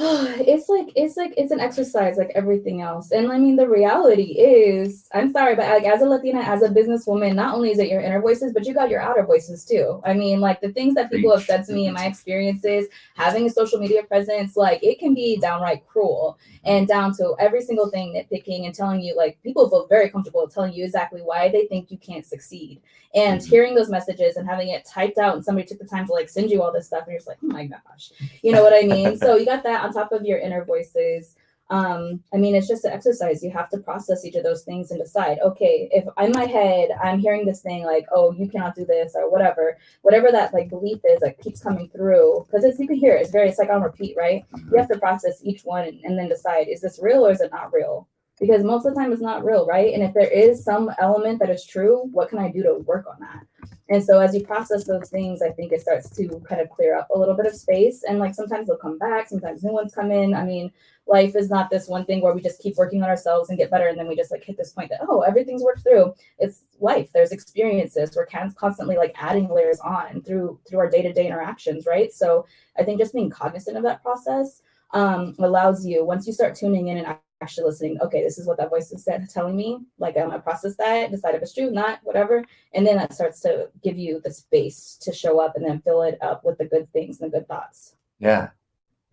(sighs) it's like it's like it's an exercise like everything else. And i mean the reality is i'm sorry but like as a latina as a businesswoman not only is it your inner voices but you got your outer voices too. I mean like the things that people have said to me in my experiences having a social media presence like it can be downright cruel and down to every single thing nitpicking and telling you like people feel very comfortable telling you exactly why they think you can't succeed. And Mhm. hearing those messages and having it typed out and somebody took the time to like send you all this stuff and you're just like oh my gosh. You know what i mean? So you got that on top of your inner voices. Um i mean it's just an exercise. You have to process each of those things and decide okay if in my head i'm hearing this thing like oh you cannot do this or whatever whatever that like belief is like keeps coming through because it's you can hear it, it's very it's like on repeat right? You have to process each one and then decide is this real or is it not real? Because most of the time it's not real right? And if there is some element that is true what can i do to work on that and so as you process those things i think it starts to kind of clear up a little bit of space. And like sometimes they'll come back sometimes new ones come in. I mean life is not this one thing where we just keep working on ourselves and get better and then we just like hit this point that oh everything's worked through. It's life. There's experiences. We're constantly like adding layers on through through our day-to-day interactions right? So i think just being cognizant of that process um, allows you once you start tuning in and actually listening okay this is what that voice is said, telling me like i'm gonna process that decide if it's true not whatever. And then that starts to give you the space to show up and then fill it up with the good things and the good thoughts. Yeah,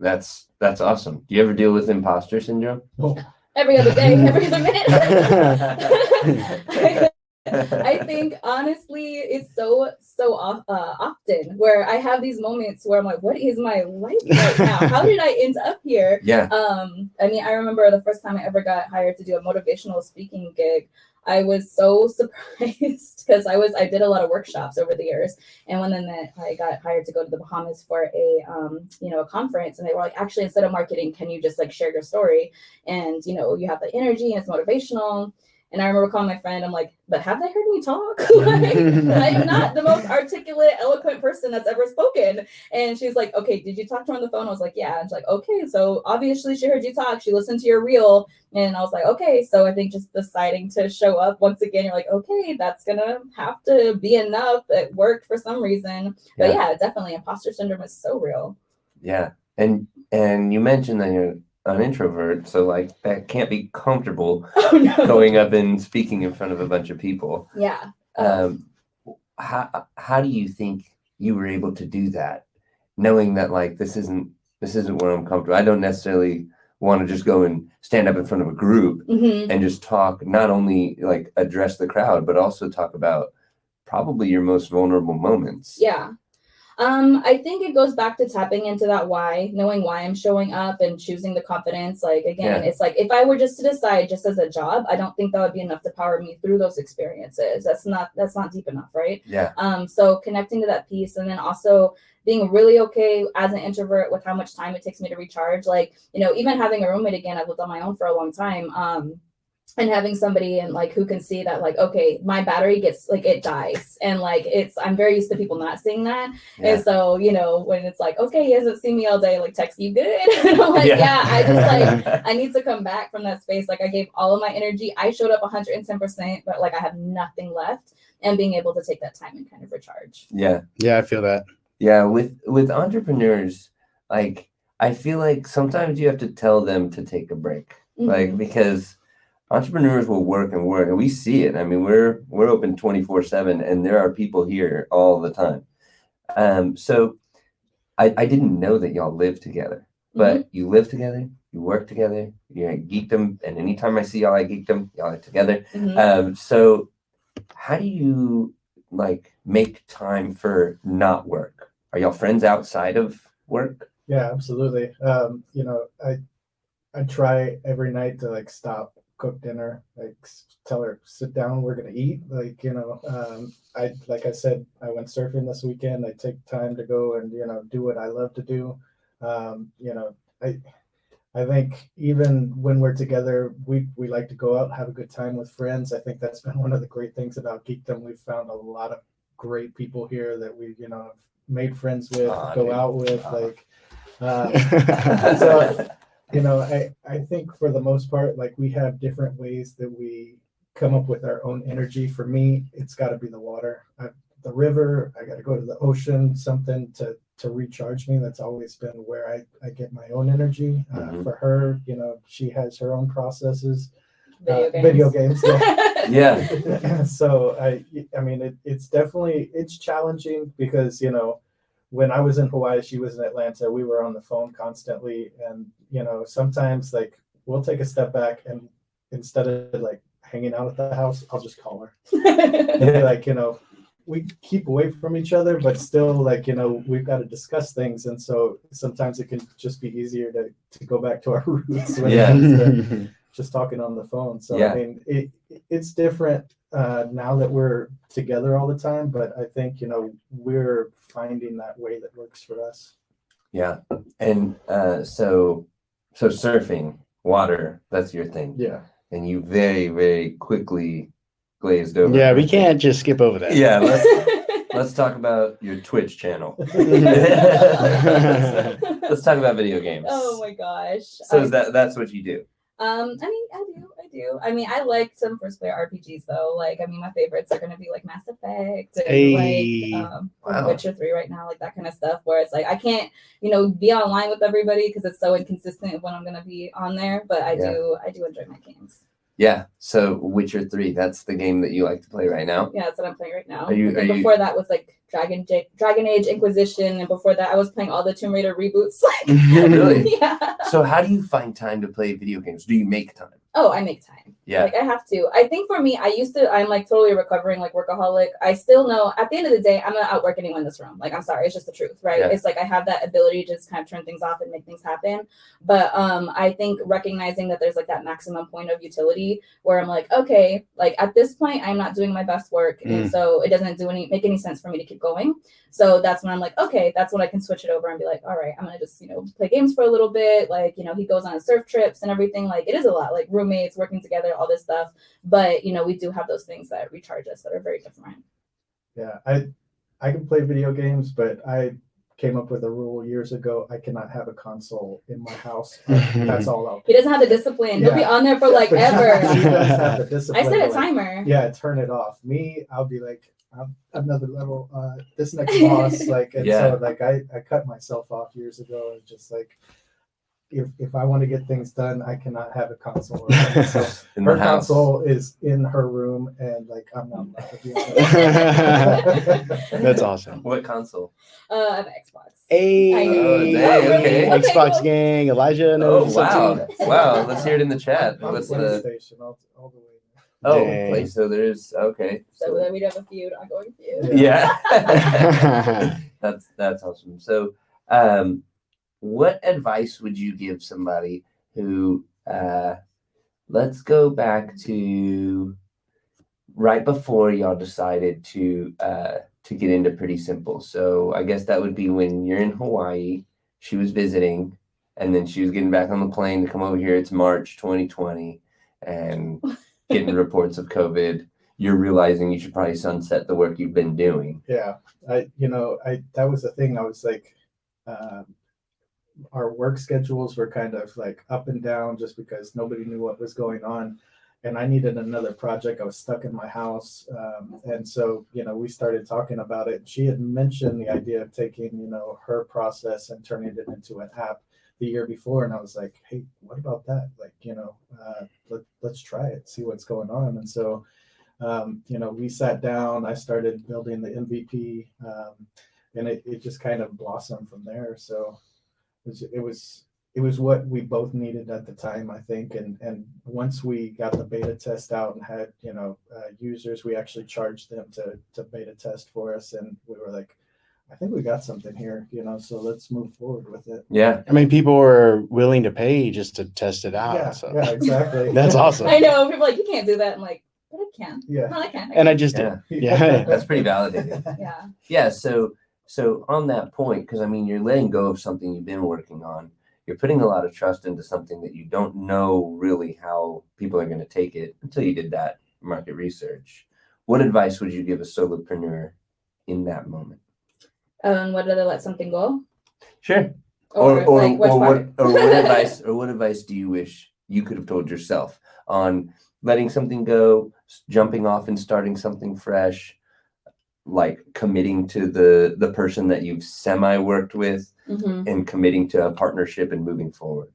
that's that's awesome. Do you ever deal with imposter syndrome? Oh. every other day every other minute (laughs) (laughs) (laughs) I think honestly, it's so so uh, often where I have these moments where I'm like, "What is my life right (laughs) now? How did I end up here?" Yeah. Um, I mean, I remember the first time I ever got hired to do a motivational speaking gig. I was so (laughs) surprised because I was I did a lot of workshops over the years, and when then that I got hired to go to the Bahamas for a um, you know a conference, and they were like, actually, instead of marketing, can you just like share your story? And you know, you have the energy and it's motivational. And I remember calling my friend, I'm like, but have they heard me talk? (laughs) (laughs) like, I am not the most articulate, eloquent person that's ever spoken. And she's like, okay, did you talk to her on the phone? I was like, yeah. And she's like, okay, so obviously she heard you talk. She listened to your reel. And I was like, okay. So I think just deciding to show up once again, you're like, okay, that's gonna have to be enough. It worked for some reason. But Yeah. yeah, definitely imposter syndrome is so real. Yeah. And and you mentioned that you're an introvert, so like that can't be comfortable (laughs) Oh no. going up and speaking in front of a bunch of people. Yeah. Um, how how do you think you were able to do that, knowing that like this isn't this isn't where I'm comfortable? I don't necessarily want to just go and stand up in front of a group hmm and just talk, not only like address the crowd, but also talk about probably your most vulnerable moments. Yeah. Um, I think it goes back to tapping into that why, knowing why I'm showing up and choosing the confidence. Like again, Yeah. it's like if I were just to decide just as a job, I don't think that would be enough to power me through those experiences. That's not that's not deep enough, right? Yeah. Um, so connecting to that piece and then also being really okay as an introvert with how much time it takes me to recharge. Like, you know, even having a roommate again, I've lived on my own for a long time. Um, and having somebody and like who can see that like okay my battery gets like it dies and like it's i'm very used to people not seeing that Yeah. and so you know when it's like okay he hasn't seen me all day like text you good (laughs) and i'm like Yeah. yeah. i just like (laughs) i need to come back from that space like i gave all of my energy i showed up 110% but like i have nothing left and being able to take that time and kind of recharge yeah. Yeah, I feel that. Yeah, with with entrepreneurs, like I feel like sometimes you have to tell them to take a break. Like Mhm. because entrepreneurs will work and work and we see it. I mean, we're we're open 24/7 and there are people here all the time. Um so I I didn't know that y'all live together. But you live together, you work together, you're at Geekdom, and anytime I see y'all at Geekdom, y'all are together. Mhm. Um, so how do you like make time for not work? Are y'all friends outside of work? Yeah, absolutely. Um, you know, I I try every night to like stop, cook dinner, like tell her sit down, we're gonna eat. Like you know, um, I like I said, I went surfing this weekend. I take time to go and you know do what I love to do. Um, you know, I I think even when we're together, we we like to go out, have a good time with friends. I think that's (laughs) been one of the great things about Geekdom. We've found a lot of great people here that we you know have made friends with, Aw, go dude. out with, Aw. like. Um, (laughs) so you know i i think for the most part like we have different ways that we come up with our own energy for me it's got to be the water I, the river i got to go to the ocean something to to recharge me that's always been where i i get my own energy uh, Mhm. for her you know she has her own processes video uh, games video games yeah. (laughs) yeah. (laughs) so I I mean it, it's definitely it's challenging because you know when I was in Hawaii, she was in Atlanta. We were on the phone constantly, and you know sometimes like we'll take a step back and instead of like hanging out at the house, I'll just call her. (laughs) And be like you know we keep away from each other, but still like you know we've got to discuss things, and so sometimes it can just be easier to to go back to our (laughs) roots. when Yeah. (laughs) just talking on the phone. So Yeah. I mean, it it's different uh, now that we're together all the time. But I think you know we're finding that way that works for us. Yeah. And uh so so surfing, water, that's your thing. Yeah, And you very, very quickly glazed over. yeah, we can't just skip over that. Yeah, let's (laughs) let's talk about your Twitch channel. (laughs) (laughs) let's talk about video games. oh my gosh So I- is that that's what you do? Um, I mean, I do, I do. I mean, I like some first player RPGs though. Like, I mean, my favorites are gonna be like Mass Effect and Hey. like um, Wow. Witcher Three right now, like that kind of stuff. Where it's like I can't, you know, be online with everybody because it's so inconsistent when I'm gonna be on there. But I Yeah. do, I do enjoy my games. Yeah. So Witcher 3, that's the game that you like to play right now. Yeah, that's what I'm playing right now. Are you- are you- before that was like Dragon J- Dragon Age Inquisition, and before that I was playing all the Tomb Raider reboots. (laughs) Like, (laughs) Really? (laughs) yeah. So how do you find time to play video games? Do you make time? Oh, I make time. Yeah. Like I have to. I think for me, I used to. I'm like totally recovering, like workaholic. I still know at the end of the day, I'm gonna outwork anyone in this room. Like I'm sorry, it's just the truth, right? Yeah. It's like I have that ability to just kind of turn things off and make things happen. But um, I think recognizing that there's like that maximum point of utility where I'm like, okay, like at this point, I'm not doing my best work, and Mm. so it doesn't do any make any sense for me to keep going. So that's when I'm like, okay, that's when I can switch it over and be like, all right, I'm gonna just you know play games for a little bit. Like you know, he goes on his surf trips and everything. Like it is a lot, like roommates working together, all this stuff. But you know, we do have those things that recharge us that are very different. yeah. I I can play video games, but I came up with a rule years ago. I cannot have a console in my house. (laughs) That's all I'll. He doesn't have the discipline. He'll be on there for like (laughs) He does ever. have the (laughs) I discipline set a to, like, timer. yeah turn it off me i'll be like I'm another level uh this next boss like and Yeah. so like i i cut myself off years ago and just like if if i want to get things done i cannot have a console around. (laughs) so In her house. console is in her room and like i'm not allowed to be on it. (laughs) That's awesome. What console? Uh, I have Xbox. Hey, Oh, dang, okay. Okay, Xbox cool. gang, Elijah Oh knows wow. something. Wow. Let's hear it in the chat. I'm What's the all, all the way Oh, Dang. placeholders. Okay. So So, then we'd have a feud, ongoing feud. yeah. (laughs) that's that's awesome. So, um, what advice would you give somebody who? Uh, let's go back to right before y'all decided to uh, to get into Pretty Simple. So I guess that would be when you're in Hawaii. She was visiting, and then she was getting back on the plane to come over here. It's March 2020, and (laughs) getting reports of COVID. You're realizing you should probably sunset the work you've been doing. Yeah, I you know I that was the thing. I was like, um, our work schedules were kind of like up and down just because nobody knew what was going on, and I needed another project. I was stuck in my house, um, and so you know we started talking about it. She had mentioned the idea of taking you know her process and turning it into an app the year before, and I was like, hey, what about that? Like you know, uh, let let's try it, see what's going on, and so um, you know, we sat down, I started building the MVP, um, and it, it just kind of blossomed from there. So it was, it was, it was what we both needed at the time, I think. And, and once we got the beta test out and had, you know, uh, users, we actually charged them to, to beta test for us. And we were like, I think we got something here, you know, so let's move forward with it. Yeah. I mean, people were willing to pay just to test it out. yeah, so yeah, exactly. (laughs) that's awesome. I know people are like you can't do that. I'm like, but I can. Yeah. No, I can. I And I just Yeah. did. Yeah. (laughs) That's pretty validating. yeah. Yeah. So so on that point, because I mean, you're letting go of something you've been working on. You're putting a lot of trust into something that you don't know really how people are going to take it until you did that market research. What advice would you give a solopreneur in that moment? Um, whether to let something go Sure. or, Or or, like or what or what (laughs) advice or what advice do you wish you could have told yourself on letting something go, jumping off and starting something fresh, like committing to the the person that you've semi worked with Mhm. and committing to a partnership and moving forward?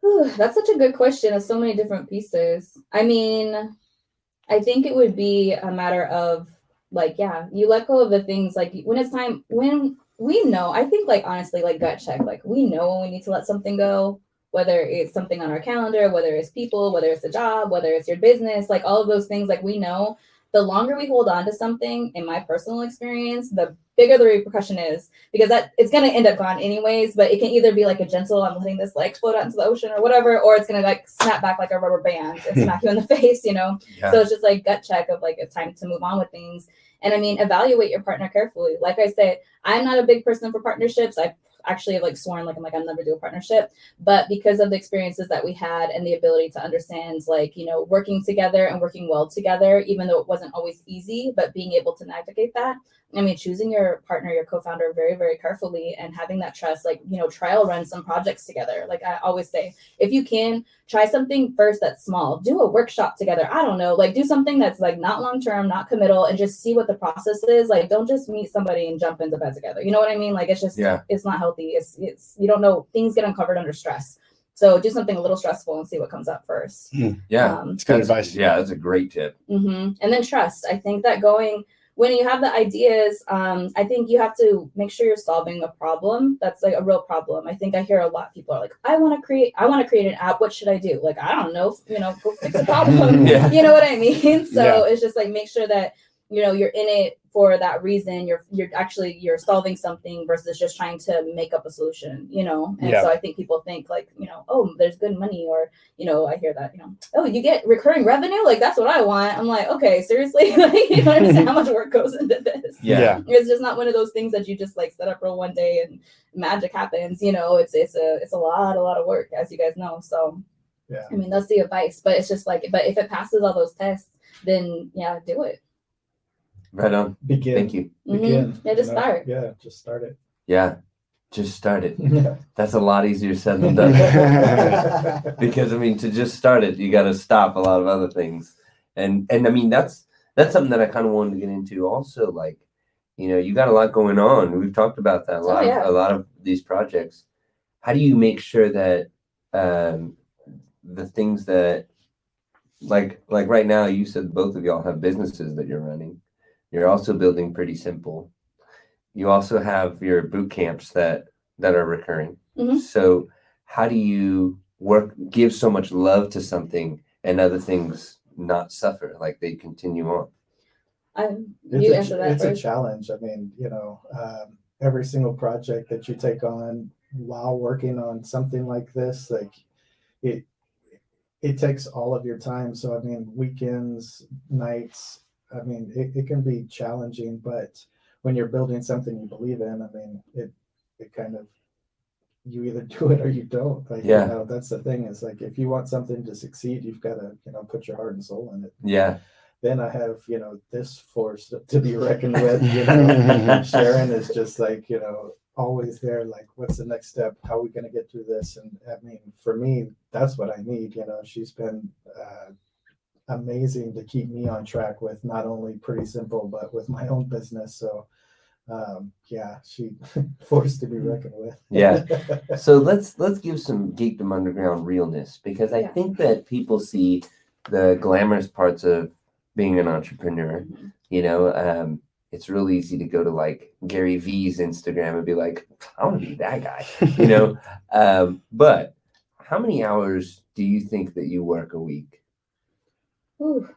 Whew, That's such a good question. Of so many different pieces. I mean, I think it would be a matter of like, yeah, you let go of the things like when it's time when we know. I think like honestly, like gut check, like we know when we need to let something go. Whether it's something on our calendar, whether it's people, whether it's a job, whether it's your business, like all of those things, like we know the longer we hold on to something, in my personal experience, the bigger the repercussion is because that it's gonna end up gone anyways. But it can either be like a gentle, I'm letting this like float out into the ocean or whatever, or it's gonna like snap back like a rubber band and smack you in the (laughs) face, you know. Yeah. So it's just like gut check of like it's time to move on with things. And I mean, evaluate your partner carefully. Like I said, I'm not a big person for partnerships. I actually like sworn like I'm like I'll never do a partnership. But because of the experiences that we had and the ability to understand like, you know, working together and working well together, even though it wasn't always easy, but being able to navigate that. I mean, choosing your partner, your co-founder very, very carefully and having that trust, like, you know, trial run some projects together. Like I always say, if you can try something first that's small, do a workshop together. I don't know, like do something that's like not long term, not committal, and just see what the process is. Like, don't just meet somebody and jump into bed together. You know what I mean? Like, it's just, Yeah. it's not healthy. It's, it's, you don't know, things get uncovered under stress. So do something a little stressful and see what comes up first. Yeah. Um, It's good advice. Yeah, that's a great tip. hmm And then trust. I think that going when you have the ideas, um, I think you have to make sure you're solving a problem that's like a real problem. I think I hear a lot of people are like, I want to create, I want to create an app. What should I do? Like, I don't know, you know, go fix a (laughs) problem. Yeah. You know what I mean? (laughs) So Yeah. it's just like make sure that you know you're in it for that reason. You're you're actually you're solving something versus just trying to make up a solution. You know, and Yeah. so I think people think like you know, oh, there's good money, or you know, I hear that you know, oh, you get recurring revenue, like that's what I want. I'm like, okay, seriously, (laughs) like you don't understand (laughs) how much work goes into this. Yeah. It's just not one of those things that you just like set up for one day and magic happens. You know, it's it's a it's a lot a lot of work, as you guys know. So Yeah. I mean, that's the advice. But it's just like, but if it passes all those tests, then yeah, do it. Right on. Begin. Thank you. Begin. Yeah, just you know? start. Yeah, just start it. Yeah. Just start it. (laughs) Yeah. That's a lot easier said than done. (laughs) because I mean to just start it, you got to stop a lot of other things, and and I mean that's that's something that I kind of wanted to get into also. Like, you know, you got a lot going on. We've talked about that a Oh, lot. yeah. A lot of these projects. How do you make sure that um, the things that like like right now you said both of y'all have businesses that you're running. You're also building pretty simple. You also have your boot camps that that are recurring. Mhm. So how do you work give so much love to something and other things not suffer, like they continue on. I, It's, you a, answer that it's a challenge. I mean, you know, um, every single project that you take on while working on something like this, like it, it takes all of your time. So, I mean, weekends, nights, I mean, it, it can be challenging, but when you're building something you believe in, I mean, it, it kind of, you either (laughs) do it or you don't. Like, Yeah. you know, that's the thing is like, if you want something to succeed, you've got to, you know, put your heart and soul in it Yeah, then I have, you know, this force to be reckoned with. You know, (laughs) Sharon is just like, you know, always there. Like, what's the next step? How are we going to get through this? And I mean, for me, that's what I need. You know, she's been uh, amazing to keep me on track with not only Pretty Simple, but with my own business. So, um, yeah, she (laughs) forced to be reckoned with. Yeah. (laughs) so let's let's give some geekdom underground realness because I Yeah. think that people see the glamorous parts of being an entrepreneur. Mhm. You know, um, it's really easy to go to like Gary V's Instagram and be like, I want to be that guy. You know, (laughs) um, but how many hours do you think that you work a week? Ooh.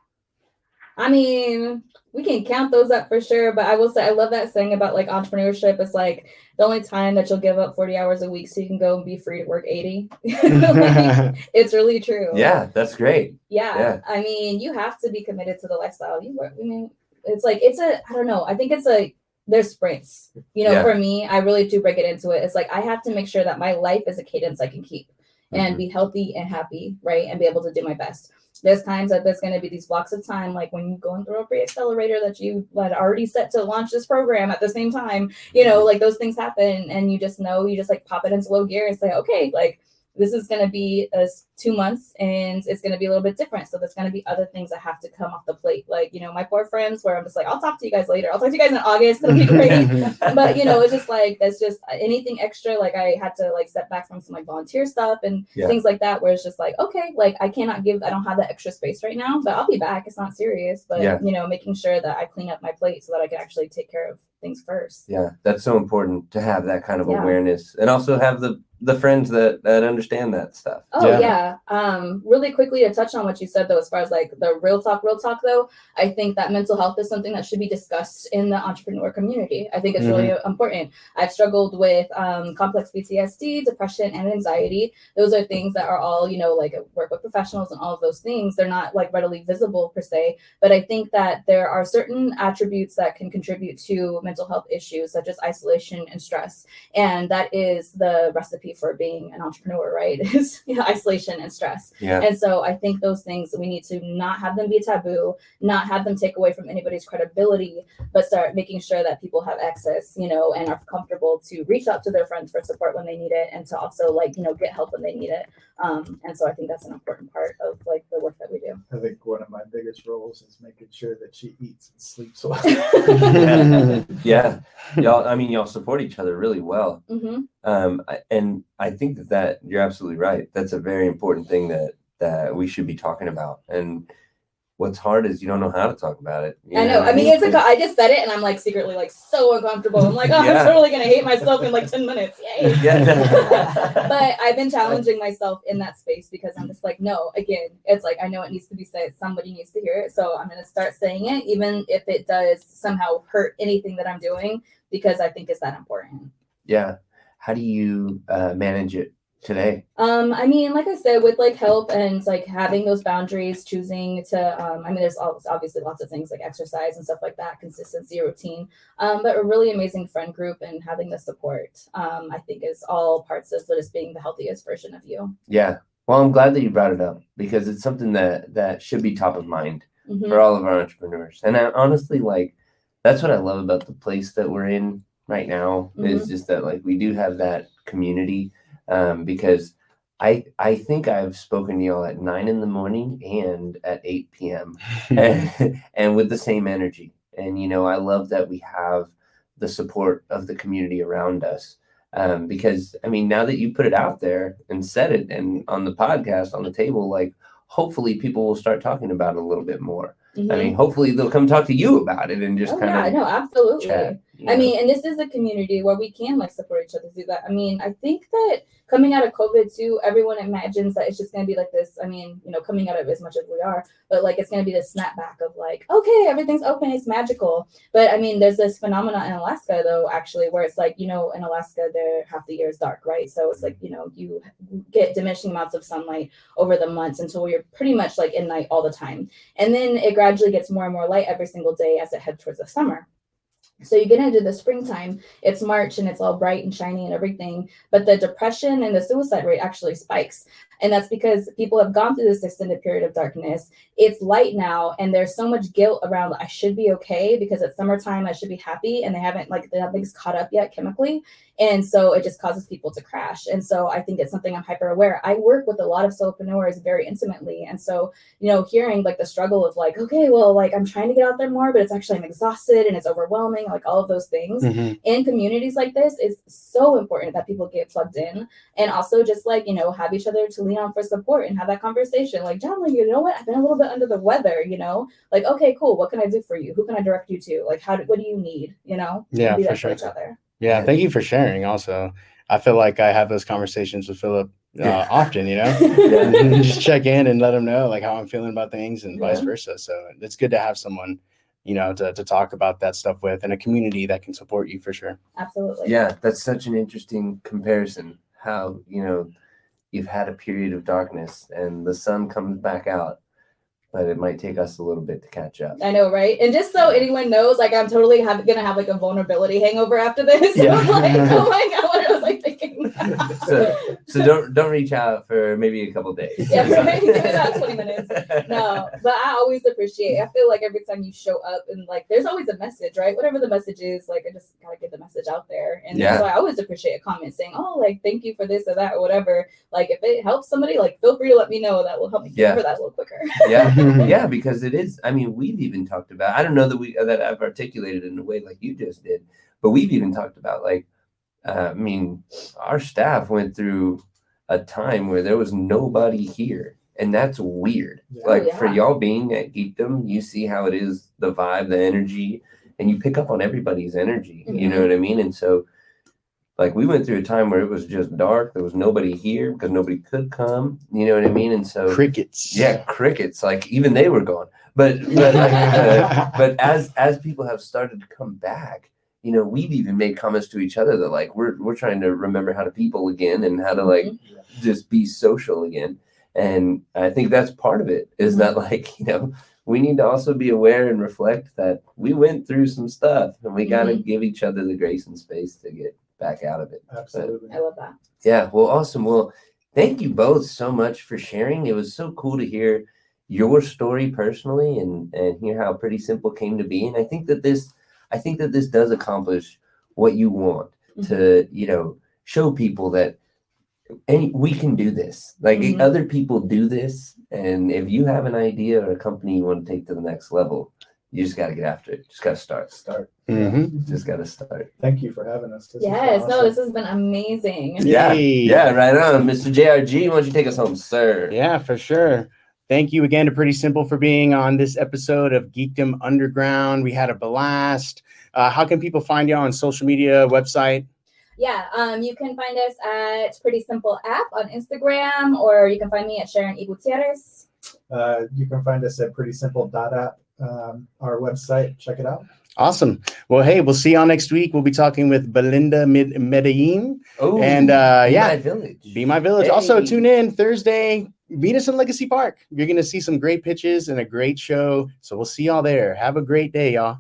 I mean, we can count those up for sure, but I will say I love that saying about like entrepreneurship. It's like the only time that you'll give up 40 hours a week so you can go and be free to work 80. (laughs) Like, (laughs) it's really true. Yeah, that's great. yeah. Yeah. I mean, you have to be committed to the lifestyle. You work, I mean, it's like it's a I don't know. I think it's a there's sprints. You know, Yeah. for me, I really do break it into it. It's like I have to make sure that my life is a cadence I can keep and Mhm. be healthy and happy, right? And be able to do my best. There's times that there's going to be these blocks of time, like when you're going through a pre-accelerator that you had already set to launch this program at the same time. You know, like those things happen, and you just know you just like pop it into low gear and say, okay, like this is going to be a s- two months and it's going to be a little bit different. So there's going to be other things that have to come off the plate. Like, you know, my poor friends where I'm just like, I'll talk to you guys later. I'll talk to you guys in August. It'll be (laughs) great. but you know, it's just like, that's just uh, anything extra. Like I had to like step back from some like volunteer stuff and Yeah. things like that, where it's just like, okay, like I cannot give, I don't have that extra space right now, but I'll be back. It's not serious, but Yeah. you know, making sure that I clean up my plate so that I can actually take care of things first. Yeah, that's so important to have that kind of Yeah. awareness and also have the the friends that that understand that stuff. Oh Yeah. yeah. Um, really quickly to touch on what you said though, as far as like the real talk, real talk though, I think that mental health is something that should be discussed in the entrepreneur community. I think it's really important. I've struggled with um, complex PTSD, depression, and anxiety. Those are things that are all, you know, like work with professionals and all of those things. They're not like readily visible per se, but I think that there are certain attributes that can contribute to mental health issues, such as isolation and stress and that is the recipe for being an entrepreneur right (laughs) is you know, isolation and stress Yeah. and so i think those things we need to not have them be taboo not have them take away from anybody's credibility but start making sure that people have access you know and are comfortable to reach out to their friends for support when they need it and to also like you know get help when they need it um, and so i think that's an important part of like the work that we do I think one of my biggest roles is making sure that she eats and sleeps well. (laughs) (laughs) yeah. Y'all I mean y'all support each other really well. hmm Um I- and I think that that you're absolutely right. That's a very important thing that that we should be talking about. And what's hard is you don't know how to talk about it. I know. what I mean, it's like I just said it, and I'm like secretly like so uncomfortable. I'm like, (laughs) oh, Yeah. I'm totally gonna hate myself in like ten minutes. (laughs) Yay! Yeah. (laughs) but I've been challenging myself in that space because I'm just like, no. Again, it's like I know it needs to be said. Somebody needs to hear it, so I'm gonna start saying it, even if it does somehow hurt anything that I'm doing, because I think it's that important. yeah. How do you uh, manage it today? Um, I mean, like I said, with like help and like having those boundaries, choosing to, um, I mean, there's obviously lots of things like exercise and stuff like that, consistency, routine, um, but a really amazing friend group and having the support, um, I think is all parts of just being the healthiest version of you. Yeah. Well, I'm glad that you brought it up because it's something that that should be top of mind Mhm. for all of our entrepreneurs. And I, honestly, like that's what I love about the place that we're in right now is just that like we do have that community um, because I I think I've spoken to y'all at nine in the morning and at eight p.m. and, (laughs) (laughs) and with the same energy. And you know, I love that we have the support of the community around us. Um, because I mean, now that you put it out there and said it and on the podcast on the table, like hopefully people will start talking about it a Mm-hmm. little bit more. I Mhm. mean, hopefully they'll come talk to you about it and just oh, kind yeah, of no, absolutely. chat. I mean, and this is a community where we can like support each other through that. I mean, I think that coming out of COVID too, everyone imagines that it's just gonna be like this. I mean, you know, coming out of as much as we are, but like it's gonna be this snapback of like, okay, everything's open, it's magical. But I mean, there's this phenomenon in Alaska though, actually, where it's like, you know, in Alaska, there half the year is dark, right? So it's like, you know, you get diminishing amounts of sunlight over the months until you're pretty much like in night all the time. And then it gradually gets more and more light every single day as it heads towards the summer. So you get into the springtime, it's March and it's all bright and shiny and everything, but the depression and the suicide rate actually spikes. And that's because people have gone through this extended period of darkness. It's light now, and there's so much guilt around I should be okay because it's summertime, I should be happy, and they haven't like nothing's caught up yet chemically. And so it just causes people to crash. And so I think it's something I'm hyper aware. I work with a lot of solopreneurs very intimately. And so, you know, hearing like the struggle of like, okay, well, like I'm trying to get out there more, but it's actually I'm exhausted and it's overwhelming, like all of those things. Mhm. In communities like this, it's so important that people get plugged in and also just like, you know, have each other to lean on for support and have that conversation. Like, John, like, you know what? I've been a little bit under the weather, you know? Like, okay, cool. What can I do for you? Who can I direct you to? Like, how do, what do you need? You know? Yeah, for there sure. each other. Yeah, thank you for sharing. Also, I feel like I have those conversations with Philip uh, Yeah. (laughs) often. You know, (laughs) (laughs) just check in and let him know like how I'm feeling about things and vice versa. So it's good to have someone, you know, to to talk about that stuff with and a community that can support you for sure. Absolutely. Yeah, that's such an interesting comparison. How, you know, you've had a period of darkness and the sun comes back out, but it might take us a little bit to catch up. I know, right? And just so anyone knows, like I'm totally have, gonna have like a vulnerability hangover after this. (laughs) Yeah. Like, oh my (laughs) god, what I was like thinking. So, so don't don't reach out for maybe a couple days. Yeah, right. Give me that (laughs) 20 minutes. no, but I always appreciate. I feel like every time you show up and like, there's always a message, right? Whatever the message is, like I just gotta get the message out there. And Yeah. so I always appreciate a comment saying, "Oh, like thank you for this or that or whatever." Like if it helps somebody, like feel free to let me know. That will help me Yeah. remember that a little quicker. yeah, (laughs) yeah, because it is. I mean, we've even talked about. I don't know that we that I've articulated in a way like you just did, but we've even talked about like. Uh, I mean, our staff went through a time where there was nobody here, and that's weird. Yeah. Like for y'all being at Geekdom, you see how it is the vibe, the energy, and you pick up on everybody's energy. You know what I mean? And so, like, we went through a time where it was just dark. There was nobody here because nobody could come. You know what I mean? And so, Crickets. yeah, crickets. Like even they were gone. But but (laughs) uh, but as as people have started to come back, you know, we've even made comments to each other that like we're we're trying to remember how to people again and how to like Mhm. just be social again. And I think that's part of it is that like (laughs) you know we need to also be aware and reflect that we went through some stuff and we got to give each other the grace and space to get back out of it. Absolutely. I love that. Yeah, well, awesome. Well, thank you both so much for sharing. It was so cool to hear your story personally and and hear how Pretty Simple came to be. And I think that this, I think that this does accomplish what you want to, you know, show people that and we can do this. Like Mhm. other people do this, and if you have an idea or a company you want to take to the next level, you just got to get after it. Just got to start. Start. Mhm. Just got to start. Thank you for having us. This has been Yes, no, this has been amazing. Yeah, Yay. Yeah, right on, Mr. JRG. Why don't you take us home, sir? Yeah, for sure. Thank you again to Pretty Simple for being on this episode of Geekdom Underground. We had a blast. Uh, how can people find you on social media, website? Yeah, um, you can find us at Pretty Simple app on Instagram, or you can find me at Sharon E. Gutierrez. Uh, you can find us at pretty simple app, um, our website. Check it out. Awesome. Well, hey, we'll see y'all next week. We'll be talking with Belinda Med- Medellin, Oh, And, uh, Be yeah. My village. Be My Village. Also, tune in Thursday, Venus and Legacy Park. You're going to see some great pitches and a great show. So we'll see y'all there. Have a great day, y'all.